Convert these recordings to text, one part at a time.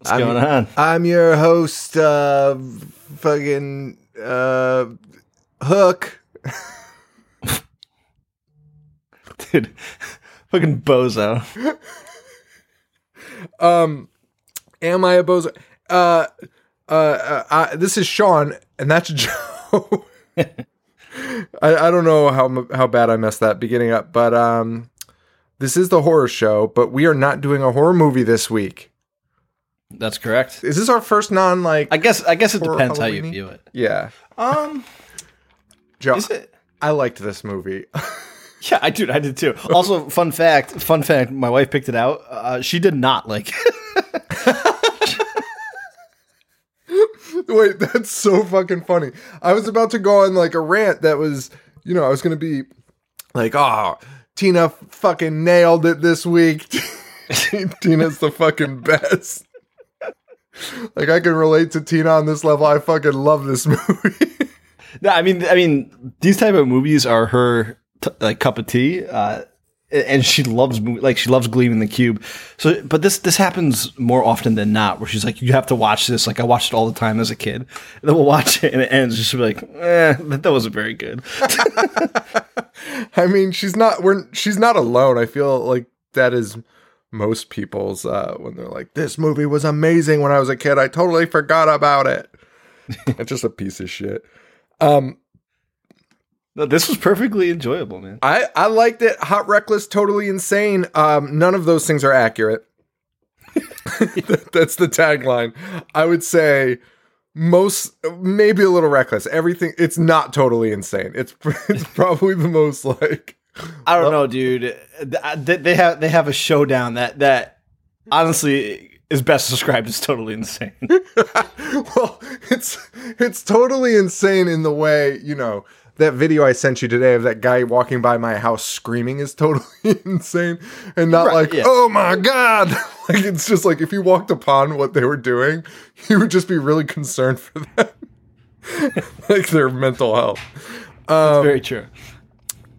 What's going on? I'm your host, uh, fucking, uh, Hook. Dude, fucking bozo. Um, am I a bozo? Uh, uh, uh, I, this is Sean, and that's Joe. I, I don't know how how bad I messed that beginning up, but um, this is the horror show, but we are not doing a horror movie this week. That's correct. Is this our first non like? I guess I guess it Horror depends how you view it. yeah, Um, Joe. is it? I liked this movie. Yeah, I did. I did too. Also, fun fact. Fun fact. My wife picked it out. Uh, she did not like. Wait, that's so fucking funny. I was about to go on like a rant that was, you know, I was gonna be like, oh, Tina fucking nailed it this week. Tina's the fucking best. Like I can relate to Tina on this level. I fucking love this movie. no, I mean, I mean, these type of movies are her t- like cup of tea. Uh, and she loves like she loves Gleam in the Cube. So, but this this happens more often than not, where she's like, "You have to watch this." Like I watched it all the time as a kid. And then we'll watch it, and it ends. Just be like, "Eh, that, that wasn't very good." I mean, she's not we're she's not alone. I feel like that is most people's uh when they're like, This movie was amazing when I was a kid. I totally forgot about it. it's just a piece of shit. Um No, this was perfectly enjoyable, man. I, I liked it. Hot reckless, totally insane. Um, none of those things are accurate. That- That's the tagline. I would say most, maybe a little reckless. Everything. It's not totally insane. It's it's probably the most like. I don't know, dude. They have they have a showdown that that honestly is best described as totally insane. well, it's it's totally insane in the way you know that video I sent you today of that guy walking by my house screaming is totally insane, and not Right, like yeah. oh my god, like it's just like if you walked upon what they were doing, you would just be really concerned for them, like their mental health. Very um, true.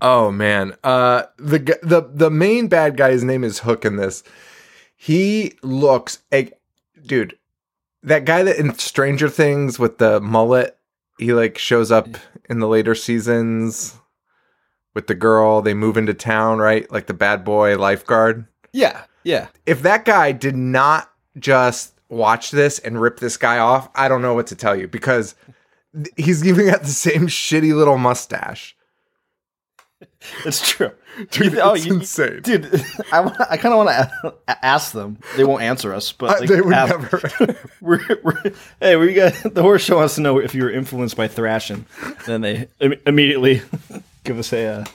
Oh man, uh, the the the main bad guy's name is Hook in this. He looks like, dude, that guy that in Stranger Things with the mullet. He like shows up in the later seasons with the girl. They move into town, right? Like the bad boy lifeguard. Yeah, yeah. If that guy did not just watch this and rip this guy off, I don't know what to tell you because he's even got the same shitty little mustache. It's true. Dude, Oh, it's you- insane. Dude, I, I kind of want to ask them. They won't answer us, but like, they would ask- never. We're, we're, hey, we got the horse show wants to know if you were influenced by Thrashin'. Then they Im- immediately give us a uh,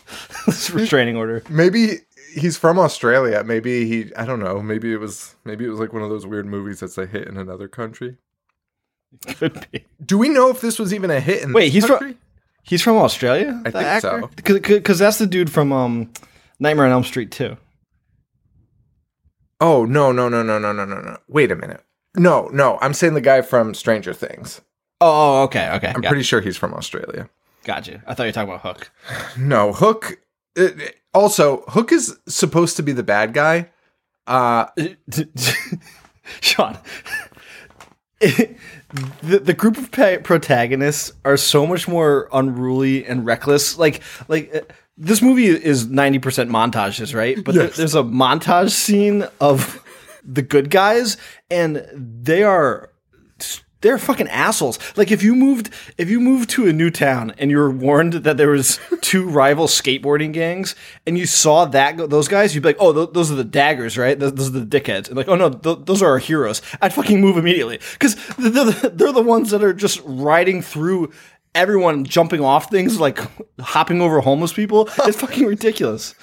restraining order. maybe he's from Australia. Maybe he. I don't know. Maybe it was. Maybe it was like one of those weird movies that's a hit in another country. Could be. Do we know if this was even a hit in? Wait, he's country? from he's from Australia. I the think so. Because that's the dude from um, Nightmare on Elm Street too. Oh no no no no no no no no! Wait a minute. No no, I'm saying the guy from Stranger Things. Oh, oh, okay, okay. I'm got, pretty sure he's from Australia. got you. I thought you were talking about Hook. No, Hook. it- it- also, Hook is supposed to be the bad guy. Uh, Sean, the, the group of pa- protagonists are so much more unruly and reckless. Like, like uh, this movie is ninety percent montages, right? But there- Yes. there's a montage scene of the good guys, and they are they're fucking assholes. Like if you moved if you moved to a new town and you were warned that there was two rival skateboarding gangs and you saw that those guys, you'd be like, oh, th- those are the daggers, right? Those, those are the dickheads. And like, oh no, th- those are our heroes. I'd fucking move immediately because they're, the- they're the ones that are just riding through. Everyone jumping off things like hopping over homeless people. It's fucking ridiculous.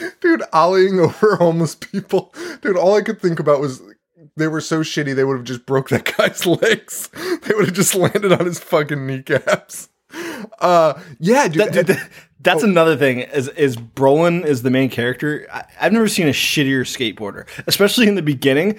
dude, ollieing over homeless people. Dude, all I could think about was they were so shitty they would have just broke that guy's legs. They would have just landed on his fucking kneecaps. Uh, yeah, dude. That- dude, that- that's another thing. Is is Brolin is the main character? I, I've never seen a shittier skateboarder, especially in the beginning.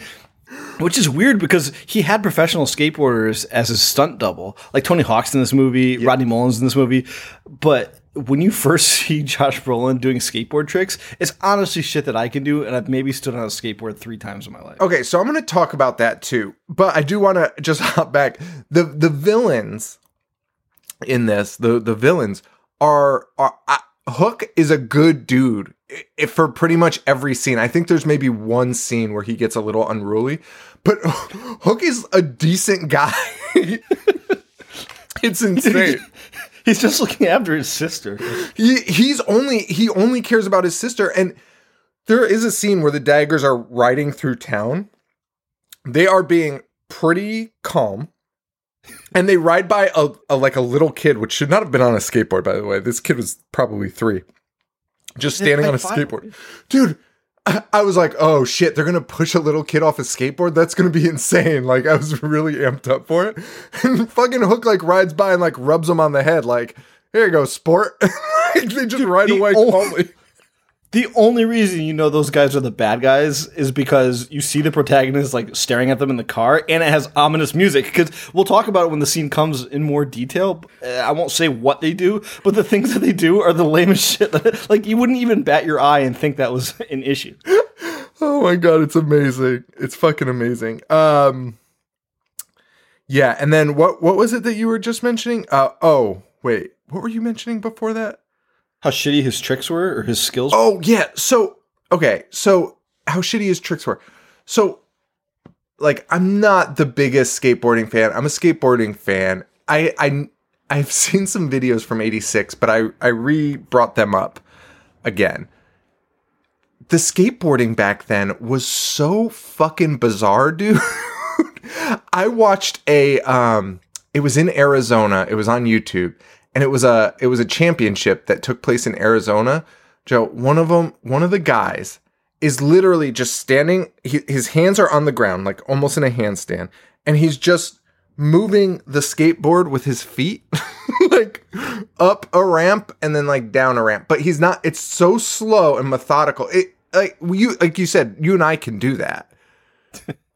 Which is weird because he had professional skateboarders as his stunt double, like Tony Hawk's in this movie, Rodney Mullins in this movie. But when you first see Josh Brolin doing skateboard tricks, it's honestly shit that I can do, and I've maybe stood on a skateboard three times in my life. Okay, so I'm going to talk about that too, but I do want to just hop back. the The villains in this, the the villains are are uh, Hook is a good dude i- for pretty much every scene. I think there's maybe one scene where he gets a little unruly, but Hook is a decent guy. it's insane. He's just looking after his sister. he he's only he only cares about his sister. And there is a scene where the daggers are riding through town. They are being pretty calm. And they ride by a, a like a little kid which should not have been on a skateboard by the way. This kid was probably three. Just standing like on a five. skateboard. Dude I, was like oh shit they're gonna push a little kid off a skateboard? That's gonna be insane. Like i was really amped up for it. And fucking hook like rides by and like rubs him on the head like here you go sport. Like, they just ride the away calmly The only reason you know those guys are the bad guys is because you see the protagonist like staring at them in the car, and it has ominous music. Because we'll talk about it when the scene comes in more detail. I won't say what they do, but the things that they do are the lamest shit. that, like you wouldn't even bat your eye and think that was an issue. Oh my god, it's amazing. It's fucking amazing. Um Yeah, and then what what was it that you were just mentioning? Uh oh, wait. What were you mentioning before that? How shitty his tricks were or his skills. Oh, yeah. So, okay. So, how shitty his tricks were. So, like I'm not the biggest skateboarding fan. I'm a skateboarding fan. I I I've seen some videos from 86, but I I re brought them up again. The skateboarding back then was so fucking bizarre, dude. I watched a um it was in Arizona. It was on YouTube and it was a it was a championship that took place in Arizona. Joe, one of them, one of the guys is literally just standing he, his hands are on the ground like almost in a handstand and he's just moving the skateboard with his feet like up a ramp and then like down a ramp. But he's not it's so slow and methodical. It like you like you said you and I can do that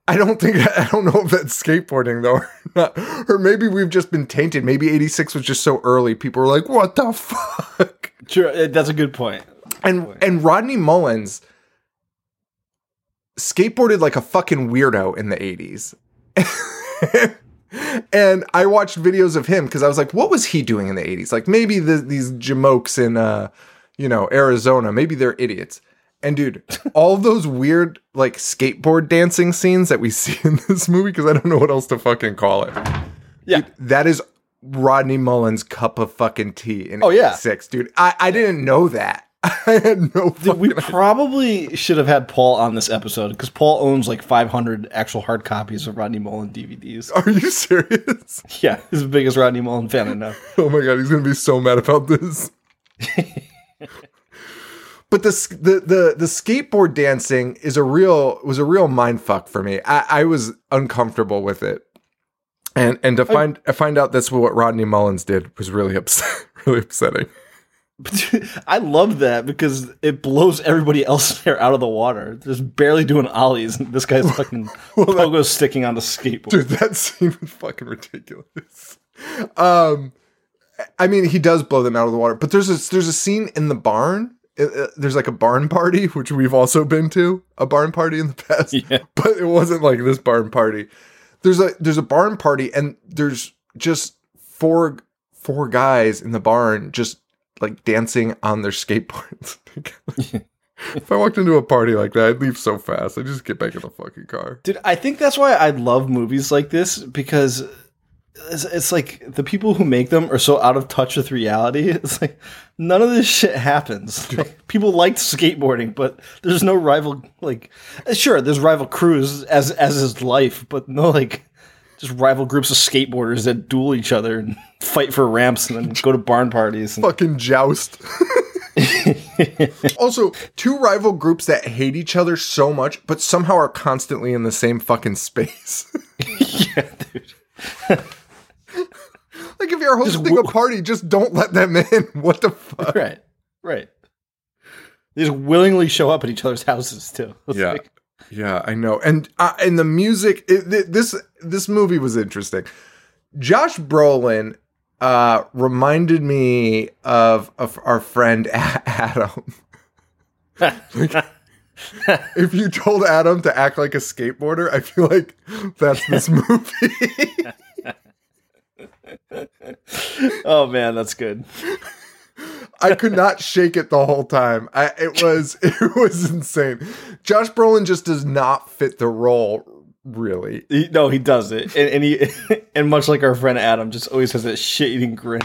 I don't think I don't know if that's skateboarding though or not. Or maybe we've just been tainted. Maybe 86 was just so early. People were like, "What the fuck?" Sure, uh, that's a good point. And and Rodney Mullins skateboarded like a fucking weirdo in the 80s. and I watched videos of him because I was like, what was he doing in the 80s? Like maybe the, these jamokes in uh, you know, Arizona, maybe they're idiots. And dude, all those weird like skateboard dancing scenes that we see in this movie, because I don't know what else to fucking call it. Yeah. That is Rodney Mullins' cup of fucking tea in Oh, yeah. six, dude. I, I didn't know that. I had no fucking We probably should have had Paul on this episode because Paul owns like 500 actual hard copies of Rodney Mullen DVDs. Are you serious? Yeah, he's the biggest Rodney Mullen fan I know. Oh my god, he's gonna be so mad about this. But the, the the the skateboard dancing is a real was a real mind fuck for me. I, I was uncomfortable with it, and and to find I find out that's what Rodney Mullins did was really upset, really upsetting. I love that because it blows everybody else there out of the water. Just barely doing ollies, and this guy's fucking pogo sticking on the skateboard. Dude, that scene was fucking ridiculous. Um, I mean, he does blow them out of the water, but there's a there's a scene in the barn. Uh, There's like a barn party, which we've also been to a barn party in the past, Yeah. but it wasn't like this barn party. There's a there's a barn party, and there's just four four guys in the barn just like dancing on their skateboards. if I walked into a party like that, I'd leave so fast. I'd just get back in the fucking car. Dude, I think that's why I love movies like this because it's, it's like the people who make them are so out of touch with reality. It's like none of this shit happens. Like, people liked skateboarding, but there's no rival. Like, eh, sure, there's rival crews as as is life, but no like just rival groups of skateboarders that duel each other and fight for ramps and then go to barn parties. And, Fucking joust. also, two rival groups that hate each other so much, but somehow are constantly in the same fucking space. yeah, dude. Like if you're hosting a party, just don't let them in. What the fuck? Right. Right. They just willingly show up at each other's houses too. It's Yeah. like- Yeah, I know. And uh, and the music it, th- this this movie was interesting. Josh Brolin uh reminded me of of our friend Adam. if you told Adam to act like a skateboarder, I feel like that's this movie. Oh man, that's good. I could not shake it the whole time. I, it was it was insane. Josh Brolin just does not fit the role really. He, no, he does it, and, and he and much like our friend Adam, just always has that shit-eating grin.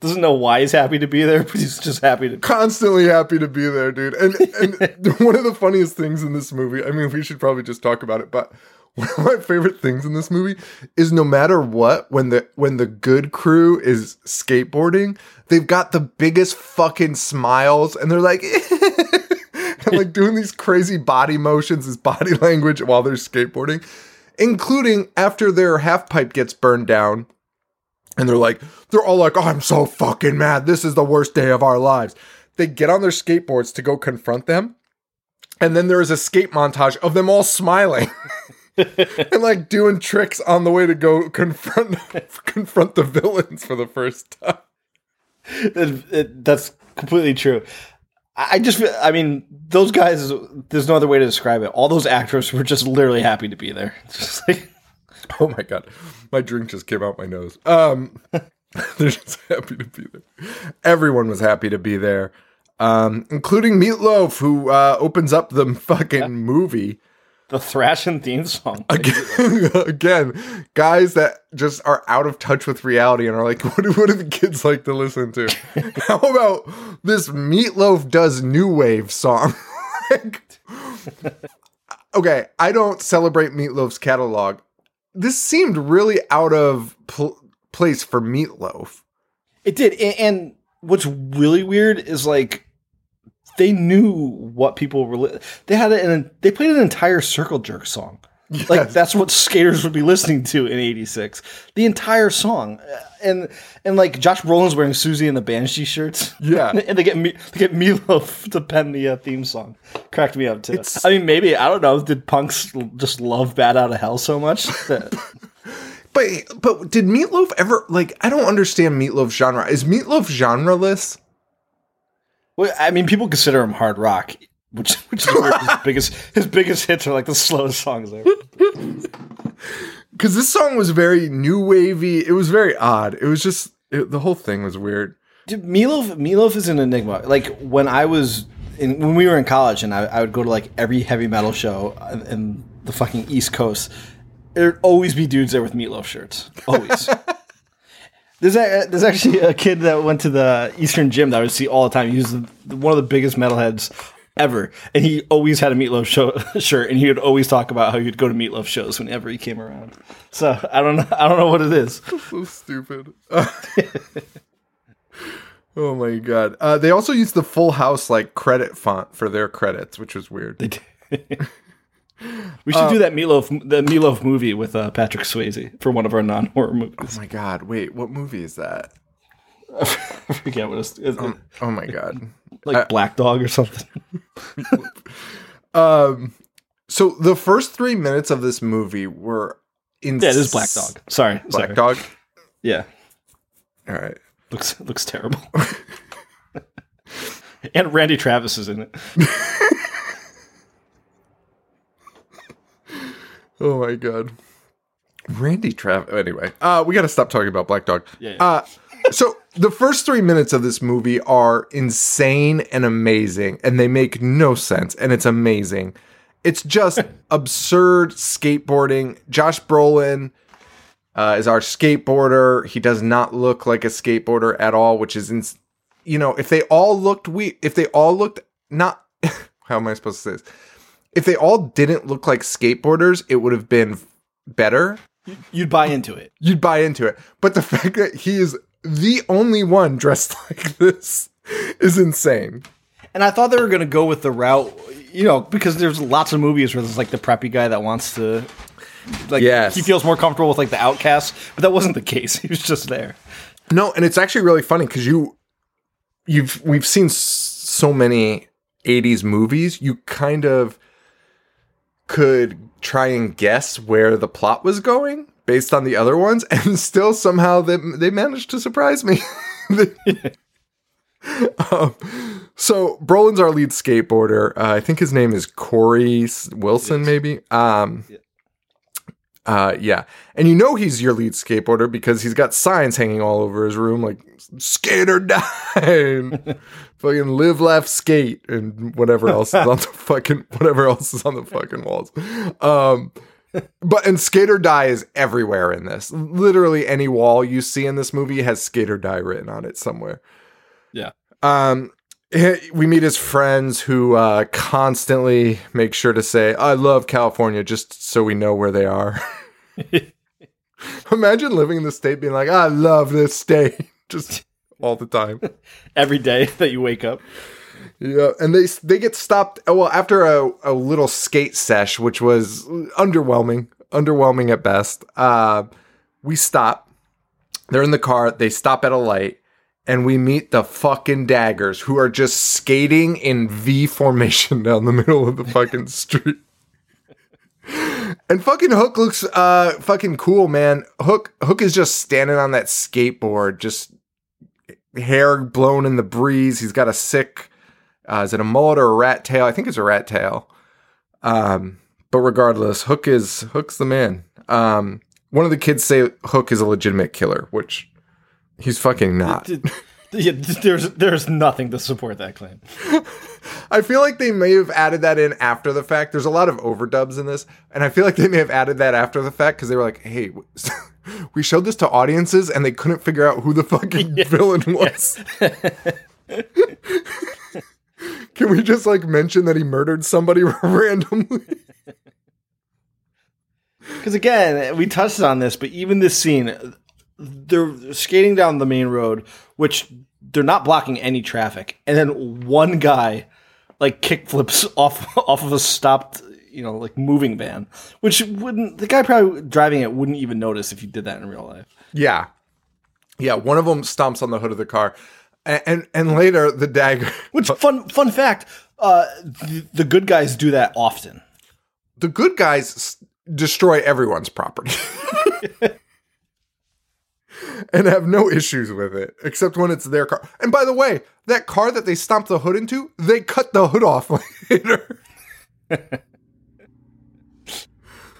Doesn't know why he's happy to be there, but he's just happy to. constantly happy to be there, dude. And and one of the funniest things in this movie, I mean, we should probably just talk about it, but one of my favorite things in this movie is no matter what, when the when the good crew is skateboarding, they've got the biggest fucking smiles, and they're like. and like doing these crazy body motions, this body language while they're skateboarding, including after their half pipe gets burned down. And they're like, they're all like, oh, I'm so fucking mad. This is the worst day of our lives. They get on their skateboards to go confront them. And then there is a skate montage of them all smiling and like doing tricks on the way to go confront confront the villains for the first time. It- it- that's completely true. I just, feel- I mean, those guys. There's no other way to describe it. All those actors were just literally happy to be there. It's just like, Oh my god, my drink just came out my nose. Um, they're just happy to be there. Everyone was happy to be there, um, including Meatloaf, who uh, opens up the fucking movie. The Thrashin' theme song. Again, again, guys that just are out of touch with reality and are like, what do, what do the kids like to listen to? How about this Meatloaf does new wave song? Like, okay, I don't celebrate Meatloaf's catalog. This seemed really out of pl- place for Meatloaf. It did, and, and what's really weird is like they knew what people were. Li- they had it, and they played an entire Circle Jerk song. Like that's what skaters would be listening to in '86. The entire song, and and like Josh Brolin's wearing Siouxsie and the Banshee shirts. Yeah. and they get me they get Meatloaf to pen the uh, theme song. Cracked me up too. It's- I mean, maybe I don't know. Did punks just love "Bat Out of Hell" so much that But but did Meatloaf ever like? I don't understand Meatloaf genre. Is Meatloaf genreless? Well, I mean, people consider him hard rock, which which is weird. his biggest his biggest hits are like the slowest songs ever. because this song was very new wavy. It was very odd. It was just it, the whole thing was weird. Dude, Meatloaf Meatloaf is an enigma. Like when I was in when we were in college, and I, I would go to like every heavy metal show in, in the fucking East Coast. There'd always be dudes there with Meatloaf shirts. Always. There's, a, there's actually a kid that went to the Eastern Gym that I would see all the time. He was the, one of the biggest metalheads ever, and he always had a Meatloaf show, shirt, and he would always talk about how he'd go to Meatloaf shows whenever he came around. So I don't know, I don't know what it is. So stupid. oh my god. Uh, they also used the Full House like credit font for their credits, which was weird. We should do that Meatloaf, the Meatloaf movie with uh, Patrick Swayze for one of our non-horror movies. oh my god. Wait, what movie is that? I forget what it's, it's Oh my god. like Black Dog or something. Um. So the first three minutes of this movie were in. Yeah, it is Black Dog. Sorry, Black sorry. Dog. Yeah, All right. looks looks terrible. and Randy Travis is in it. Oh my god. Randy Trav. Anyway, uh, we got to stop talking about Black Dog. Yeah, yeah. Uh, so the first three minutes of this movie are insane and amazing, and they make no sense, and it's amazing. It's just absurd skateboarding. Josh Brolin uh, is our skateboarder. He does not look like a skateboarder at all, which is, ins- you know, if they all looked we, if they all looked not, how am I supposed to say this? If they all didn't look like skateboarders, it would have been better You'd buy into it. you'd buy into it. But the fact that he is the only one dressed like this is insane. And I thought they were going to go with the route, you know, because there's lots of movies where there's like the preppy guy that wants to, like, Yes. he feels more comfortable with like the outcast, but that wasn't the case. He was just there. No, and it's actually really funny because you, you've we've seen so many '80s movies. You kind of could try and guess where the plot was going based on the other ones, and still somehow they they managed to surprise me. um, so Brolin's our lead skateboarder. Uh, I think his name is Corey Wilson, maybe. Um, uh, yeah, and you know he's your lead skateboarder because he's got signs hanging all over his room like "Skate or Die," and fucking "Live, Laugh, Skate," and whatever else is on the fucking whatever else is on the fucking walls. Um, but and skater Die" is everywhere in this. Literally any wall you see in this movie has skater Die" written on it somewhere. Yeah. Um, we meet his friends who uh, constantly make sure to say, I love California, just so we know where they are. Imagine living in the state being like, I love this state, just all the time. Every day that you wake up. Yeah, and they they get stopped. oh, Well, after a, a little skate sesh, which was underwhelming, underwhelming at best. Uh, we stop. They're in the car. They stop at a light, and we meet the fucking daggers, who are just skating in V formation down the middle of the fucking street. And fucking Hook looks uh fucking cool, man. Hook Hook is just standing on that skateboard, just hair blown in the breeze. He's got a sick uh, is it a mullet or a rat tail? I think it's a rat tail. Um, but regardless, Hook is Hook's the man. Um, one of the kids say Hook is a legitimate killer, which he's fucking not. Yeah, there's there's nothing to support that claim. I feel like they may have added that in after the fact. There's a lot of overdubs in this, and I feel like they may have added that after the fact because they were like, "Hey, we showed this to audiences, and they couldn't figure out who the fucking villain was." Can we just like mention that he murdered somebody randomly? Because again, we touched on this, but even this scene, they're skating down the main road, which they're not blocking any traffic, and then one guy like kickflips off off of a stopped, you know, like moving van, which wouldn't the guy probably driving it wouldn't even notice if you did that in real life. Yeah. Yeah, one of them stomps on the hood of the car. And and, and later the dagger Which fun fun fact, uh, the, the good guys do that often. the good guys destroy everyone's property. and have no issues with it except when it's their car. And by the way, that car that they stomped the hood into, they cut the hood off later.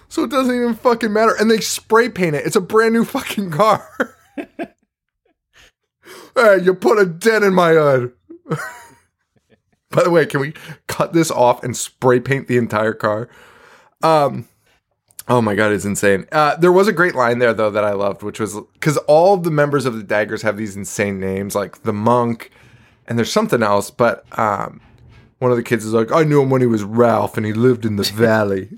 so it doesn't even fucking matter and they spray paint it. It's a brand new fucking car. hey, you put a dent in my hood. By the way, can we cut this off and spray paint the entire car? Um, oh my god, it's insane. Uh, there was a great line there though that I loved, which was because all the members of the Daggers have these insane names, like the monk, and there's something else. But um, one of the kids is like, "I knew him when he was Ralph, and he lived in the valley."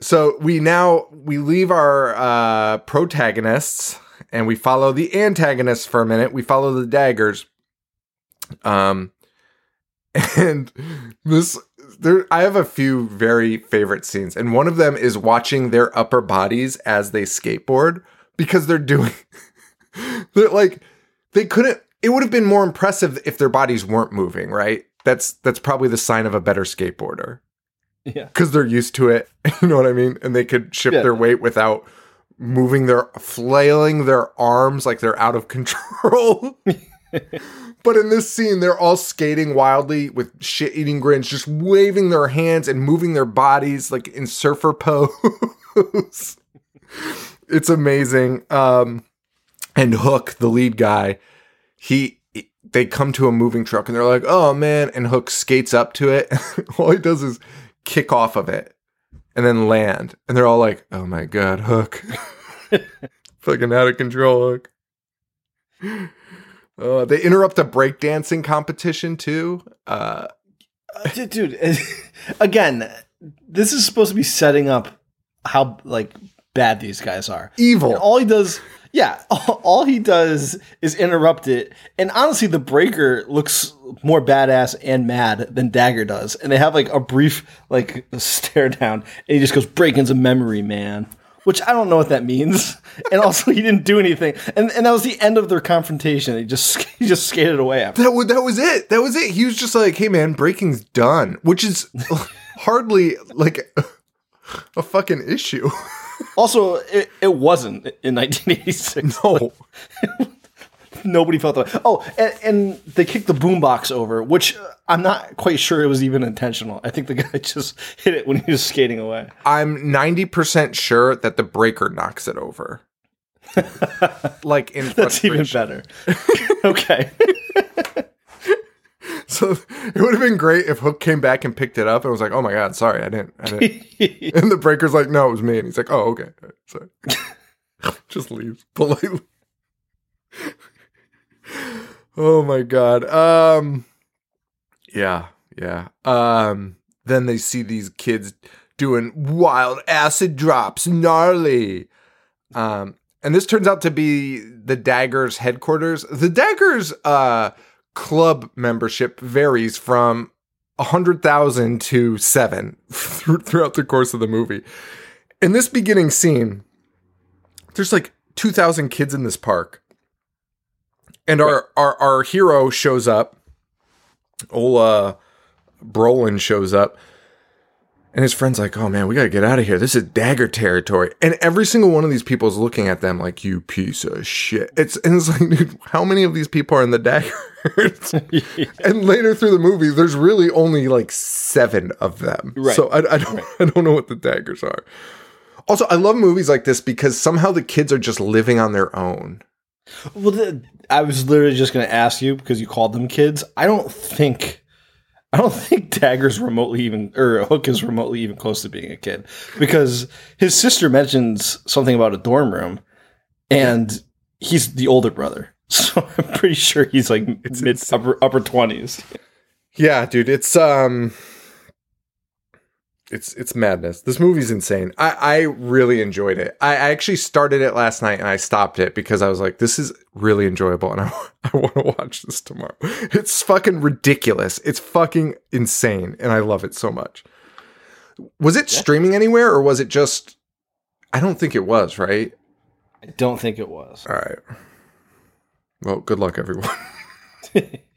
so we now we leave our uh, protagonists and we follow the antagonists for a minute. We follow the daggers. Um, and this there I have a few very favorite scenes, and one of them is watching their upper bodies as they skateboard because they're doing they're like they couldn't it would have been more impressive if their bodies weren't moving, right? That's that's probably the sign of a better skateboarder Yeah. because they're used to it. You know what I mean? And they could shift Yeah. their weight without moving their flailing their arms like they're out of control. But in this scene, they're all skating wildly with shit eating grins, just waving their hands and moving their bodies like in surfer pose. it's amazing. Um, and Hook, the lead guy, he they come to a moving truck and they're like, "Oh man!" And Hook skates up to it. all he does is kick off of it and then land, and they're all like, "Oh my god, Hook!" Fucking out of control, Hook. Uh, they interrupt a breakdancing competition too. Uh, Uh, dude, dude, again, this is supposed to be setting up how like bad these guys are. Evil. And all he does, yeah, all, all he does is interrupt it. And honestly, the Breaker looks more badass and mad than Dagger does. And they have like a brief like stare down, and he just goes, "Breaking's a memory, man." Which I don't know what that means. And also, he didn't do anything. And and that was the end of their confrontation. He just he just skated away after. That was that was it. That was it. He was just like, "Hey man, breaking's done," which is hardly like a fucking issue. Also, it, it wasn't in 1986. No. Nobody felt that. Way. Oh, and, and they kicked the boombox over, which uh, I'm not quite sure it was even intentional. I think the guy just hit it when he was skating away. I'm 90% sure that the breaker knocks it over. like in That's even better. okay. So it would have been great if Hook came back and picked it up and was like, "Oh my god, sorry, I didn't." I didn't. and the breaker's like, "No, it was me." And he's like, "Oh, okay." Sorry. Just leaves politely. Oh my god. Um yeah, yeah. Um then they see these kids doing wild acid drops, gnarly. Um and this turns out to be the Daggers headquarters. The Daggers uh club membership varies from 100,000 to 7 throughout the course of the movie. In this beginning scene, there's like 2,000 kids in this park. And our, our our hero shows up. Ola uh, Brolin shows up. And his friend's like, oh man, we gotta get out of here. This is dagger territory. And every single one of these people is looking at them like, you piece of shit. It's and it's like, dude, how many of these people are in the daggers? and later through the movie, there's really only like seven of them. Right. So I, I don't I don't know what the daggers are. Also, I love movies like this because somehow the kids are just living on their own. Well, the, I was literally just going to ask you because you called them kids. I don't think. I don't think Dagger's remotely even, or Hook is remotely even close to being a kid because his sister mentions something about a dorm room and he's the older brother. So I'm pretty sure he's like it's, mid upper upper twenties. Yeah, dude, it's um it's it's madness. This movie's insane. I I really enjoyed it. I, I actually started it last night and I stopped it because I was like, this is really enjoyable and I I want to watch this tomorrow. It's fucking ridiculous. It's fucking insane and I love it so much. Was it streaming anywhere or was it just I don't think it was, right? I don't think it was. All right. Well, good luck everyone.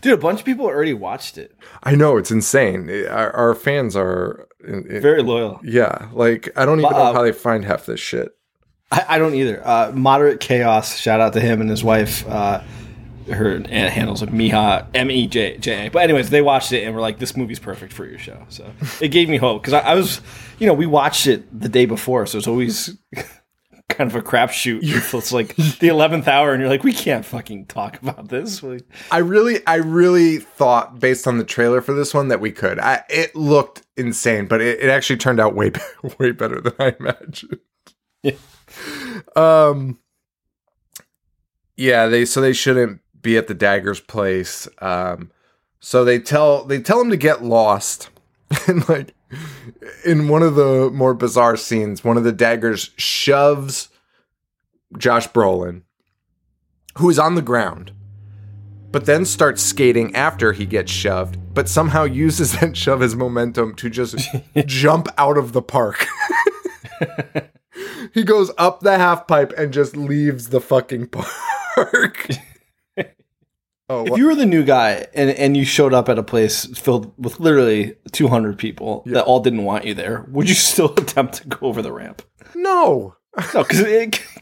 Dude, a bunch of people already watched it. I know it's insane. Our, our fans are Very loyal. Yeah, like I don't even But, know uh, how they find half this shit. I, I don't either. Uh, Moderate Chaos, shout out to him and his wife. Uh, her aunt handles like Miha M E J J. But anyways, they watched it and were like, "This movie's perfect for your show." So it gave me hope because I, I was, you know, we watched it the day before, so it's always kind of a crapshoot. It's like the eleventh hour, and you're like, "We can't fucking talk about this." I really, I really thought based on the trailer for this one that we could. I, it looked insane, but it, it actually turned out way, way better than I imagined. Yeah. Um. Yeah, they so they shouldn't be at the dagger's place. Um. So they tell they tell him to get lost, and like in one of the more bizarre scenes, one of the daggers shoves Josh Brolin, who is on the ground, but then starts skating after he gets shoved, but somehow uses that shove as momentum to just jump out of the park. he goes up the half pipe and just leaves the fucking park. Oh, if what- you were the new guy and and you showed up at a place filled with literally 200 people that all didn't want you there, would you still attempt to go over the ramp? no. No, because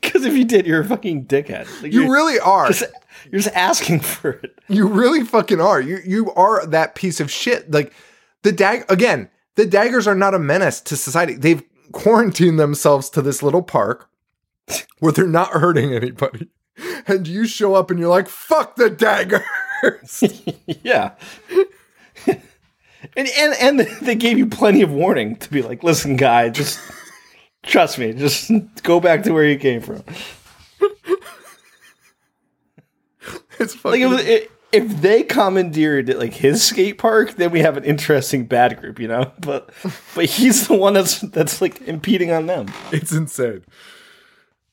because if you did, you're a fucking dickhead. Like, You really are. just you're just asking for it. You really fucking are. You you are that piece of shit. Like the dag again, the daggers are not a menace to society. They've quarantined themselves to this little park where they're not hurting anybody. And you show up and you're like, fuck the daggers. yeah. and, and and they gave you plenty of warning to be like, listen, guy, just trust me, just go back to where you came from. it's Like fucking it it, if they commandeered like his skate park, then we have an interesting bad group, you know. But but he's the one that's that's like impeding on them. It's insane.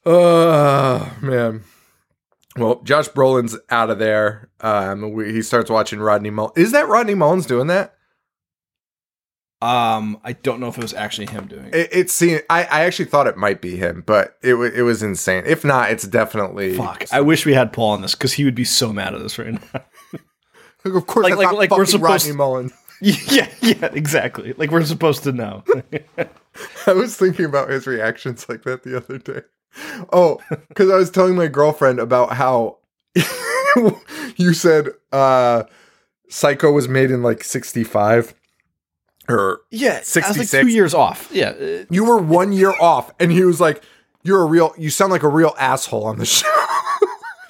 Oh man. Well, Josh Brolin's out of there. Um, we, he starts watching Rodney Mullen. Is that Rodney Mullins doing that? Um, I don't know if it was actually him doing it. It, it seemed. I, I actually thought it might be him, but it wa- it was insane. If not, it's definitely. Fuck! I wish we had Paul on this because he would be so mad at us right now. like, Of course, Like- like- like we're supposed- Rodney Mullins. yeah, yeah, exactly. Like we're supposed to know. I was thinking about his reactions like that the other day. Oh, because I was telling my girlfriend about how you said uh Psycho was made in like 65 or yeah, I was like 66. two years off. Yeah, uh, you were one year off and he was like you're a real you sound like a real asshole on the show.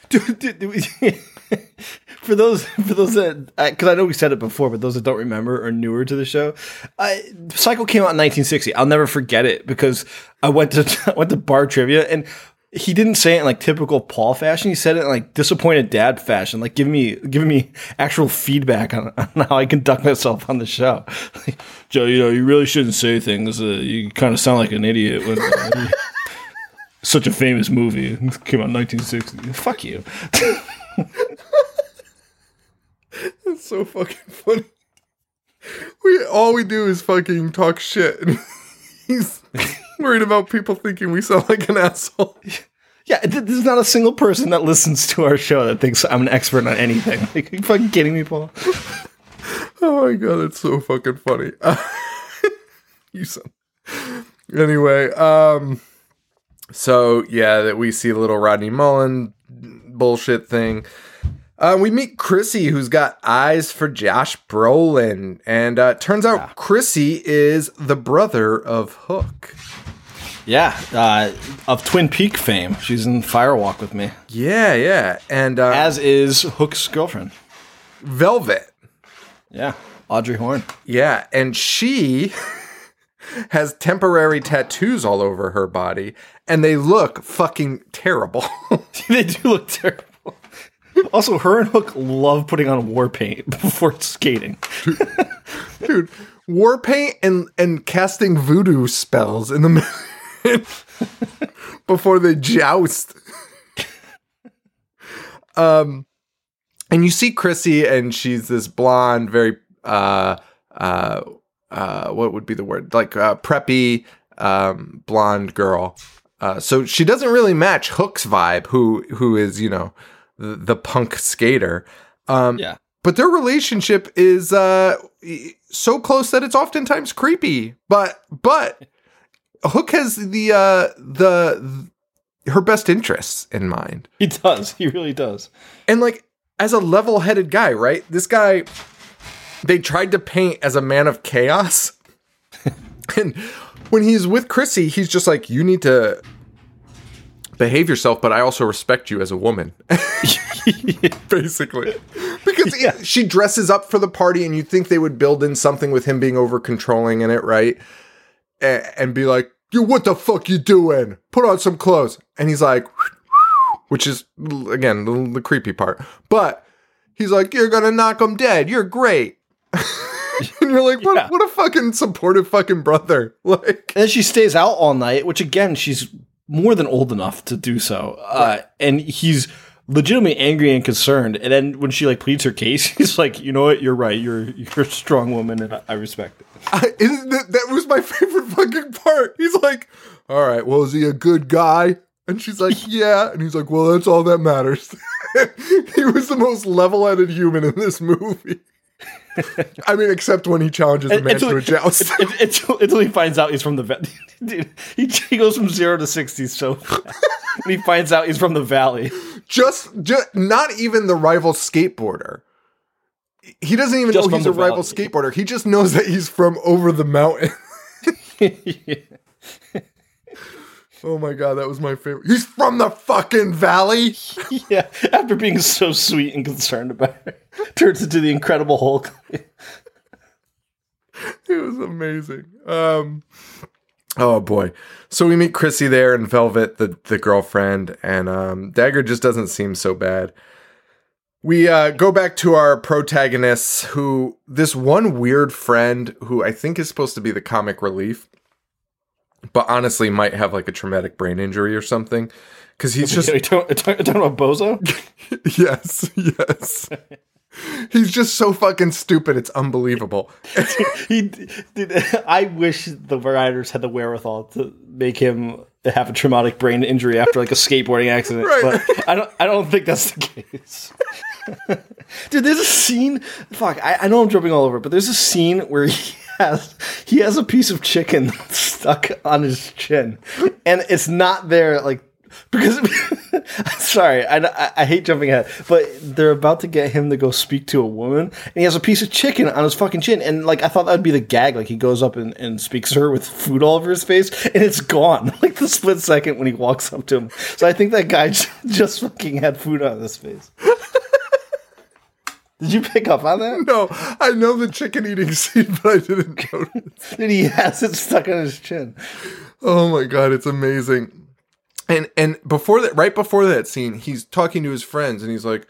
dude, dude, dude, for those for those that because I know we said it before, but those that don't remember or newer to the show, I, Psycho came out in 1960. I'll never forget it because I went to I went to bar trivia and. He didn't say it in like typical Paul fashion. He said it in like disappointed dad fashion, like giving me giving me actual feedback on, on how I conduct myself on the show. Like, Joe, you know, you really shouldn't say things. Uh, you kind of sound like an idiot when uh, such a famous movie It came out in 1960. Fuck you. It's so fucking funny. We all we do is fucking talk shit. And he's worried about people thinking we sound like an asshole. Yeah, there's not a single person that listens to our show that thinks I'm an expert on anything. Like, are you fucking kidding me, Paul? Oh my god, it's so fucking funny. you sound anyway. Um, so yeah, that we see little Rodney Mullen bullshit thing. Uh, we meet Chrissy, who's got eyes for Josh Brolin, and uh, turns out Chrissy is the brother of Hook. Yeah, uh, of Twin Peak fame. She's in Fire Walk with me, Yeah, yeah, and uh, as is Hook's girlfriend. Velvet. Yeah, Audrey Horne. Yeah, and she has temporary tattoos all over her body, and they look fucking terrible. they do look terrible. Also, her and Hook love putting on war paint before skating. Dude, war paint and and casting voodoo spells in the middle before they joust. um and you see Chrissy and she's this blonde, very uh uh uh what would be the word? Like uh preppy um blonde girl. Uh so she doesn't really match Hook's vibe, who who is, you know, the, the punk skater. Um Yeah. but their relationship is uh so close that it's oftentimes creepy but but hook has the uh the her best interests in mind He does. He really does. and like as a level-headed guy right this guy they tried to paint as a man of chaos. And when he's with chrissy he's just like you need to behave yourself but i also respect you as a woman. Basically. Because Yeah. she dresses up for the party and you'd think they would build in something with him being over controlling in it right? A- and be like you what the fuck you doing? Put on some clothes. And he's like which is again the, the creepy part. But he's like you're gonna knock him dead. You're great and you're like what, Yeah. what a fucking supportive fucking brother like And then she stays out all night, which again, she's more than old enough to do so. Uh, and he's legitimately angry and concerned. And then when she like pleads her case, he's like, "You know what? You're right. You're you're a strong woman, and I, I respect it." I, isn't that, that was my favorite fucking part. He's like, all right, well, is he a good guy? And she's like, yeah. And he's like, well, that's all that matters. he was the most level headed human in this movie. I mean, except when he challenges a man to a joust. It, until he finds out he's from the valley. dude. He, he goes from zero to sixty so fast. when he finds out he's from the valley. just, just, not even the rival skateboarder. He doesn't even Just know he's a the rival skateboarder. He just knows that he's from over the mountain. Oh my god, that was my favorite. He's from the fucking valley. yeah, after being so sweet and concerned about her, turns into the Incredible Hulk. it was amazing. Um, oh boy. So we meet Chrissy there and Velvet, the the girlfriend, and um, Dagger just doesn't seem so bad. We uh, go back to our protagonists, who this one weird friend who I think is supposed to be the comic relief, but honestly might have like a traumatic brain injury or something. Because he's just Are you talking, are you talking about Bozo? yes, yes. He's just so fucking stupid. It's unbelievable. he, dude, I wish the writers had the wherewithal to make him have a traumatic brain injury after like a skateboarding accident. Right. But I don't. I don't think that's the case. Dude, there's a scene. Fuck, I, I know I'm jumping all over, but there's a scene where he has he has a piece of chicken stuck on his chin, and it's not there like because. sorry, I, I, I hate jumping ahead, but they're about to get him to go speak to a woman, and he has a piece of chicken on his fucking chin, and like I thought that would be the gag, like he goes up and, and speaks to her with food all over his face, and it's gone like the split second when he walks up to him. So I think that guy just fucking had food on his face. Did you pick up on that? No, I know the chicken eating scene, but I didn't notice. and he has it stuck on his chin. Oh my god, it's amazing. And and before that, right before that scene, he's talking to his friends, and he's like,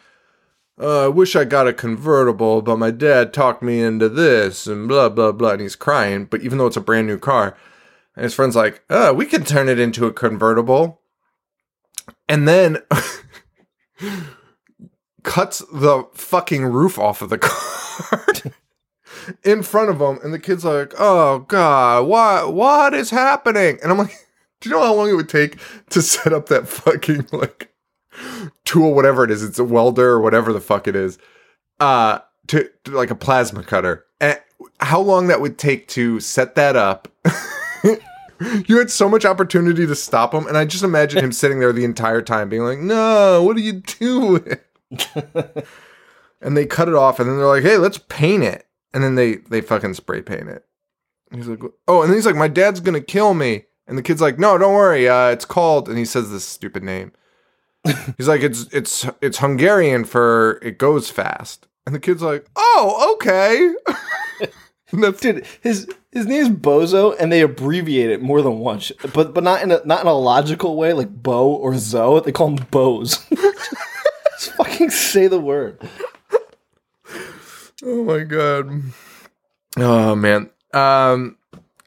uh, "I wish I got a convertible, but my dad talked me into this, and blah blah blah." And he's crying, but even though it's a brand new car, and his friend's like, "Uh, we can turn it into a convertible," and then. cuts the fucking roof off of the car in front of him and the kid's like oh god what what is happening and i'm like do you know how long it would take to set up that fucking like tool whatever it is it's a welder or whatever the fuck it is uh to, to like a plasma cutter. And how long that would take to set that up? You had so much opportunity to stop him and i just imagine him sitting there the entire time being like no what are you doing? And they cut it off and then they're like hey let's paint it. And then they they fucking spray paint it. He's like oh and he's like my dad's gonna kill me and the kid's like no don't worry uh, it's called and he says this stupid name he's like it's it's it's hungarian for it goes fast and the kid's like oh okay Dude, his his name's Bozo, and they abbreviate it more than once, but but not in a not in a logical way, like Bo or Zo. They call him Boz. Just fucking say the word. Oh my god. Oh man. Um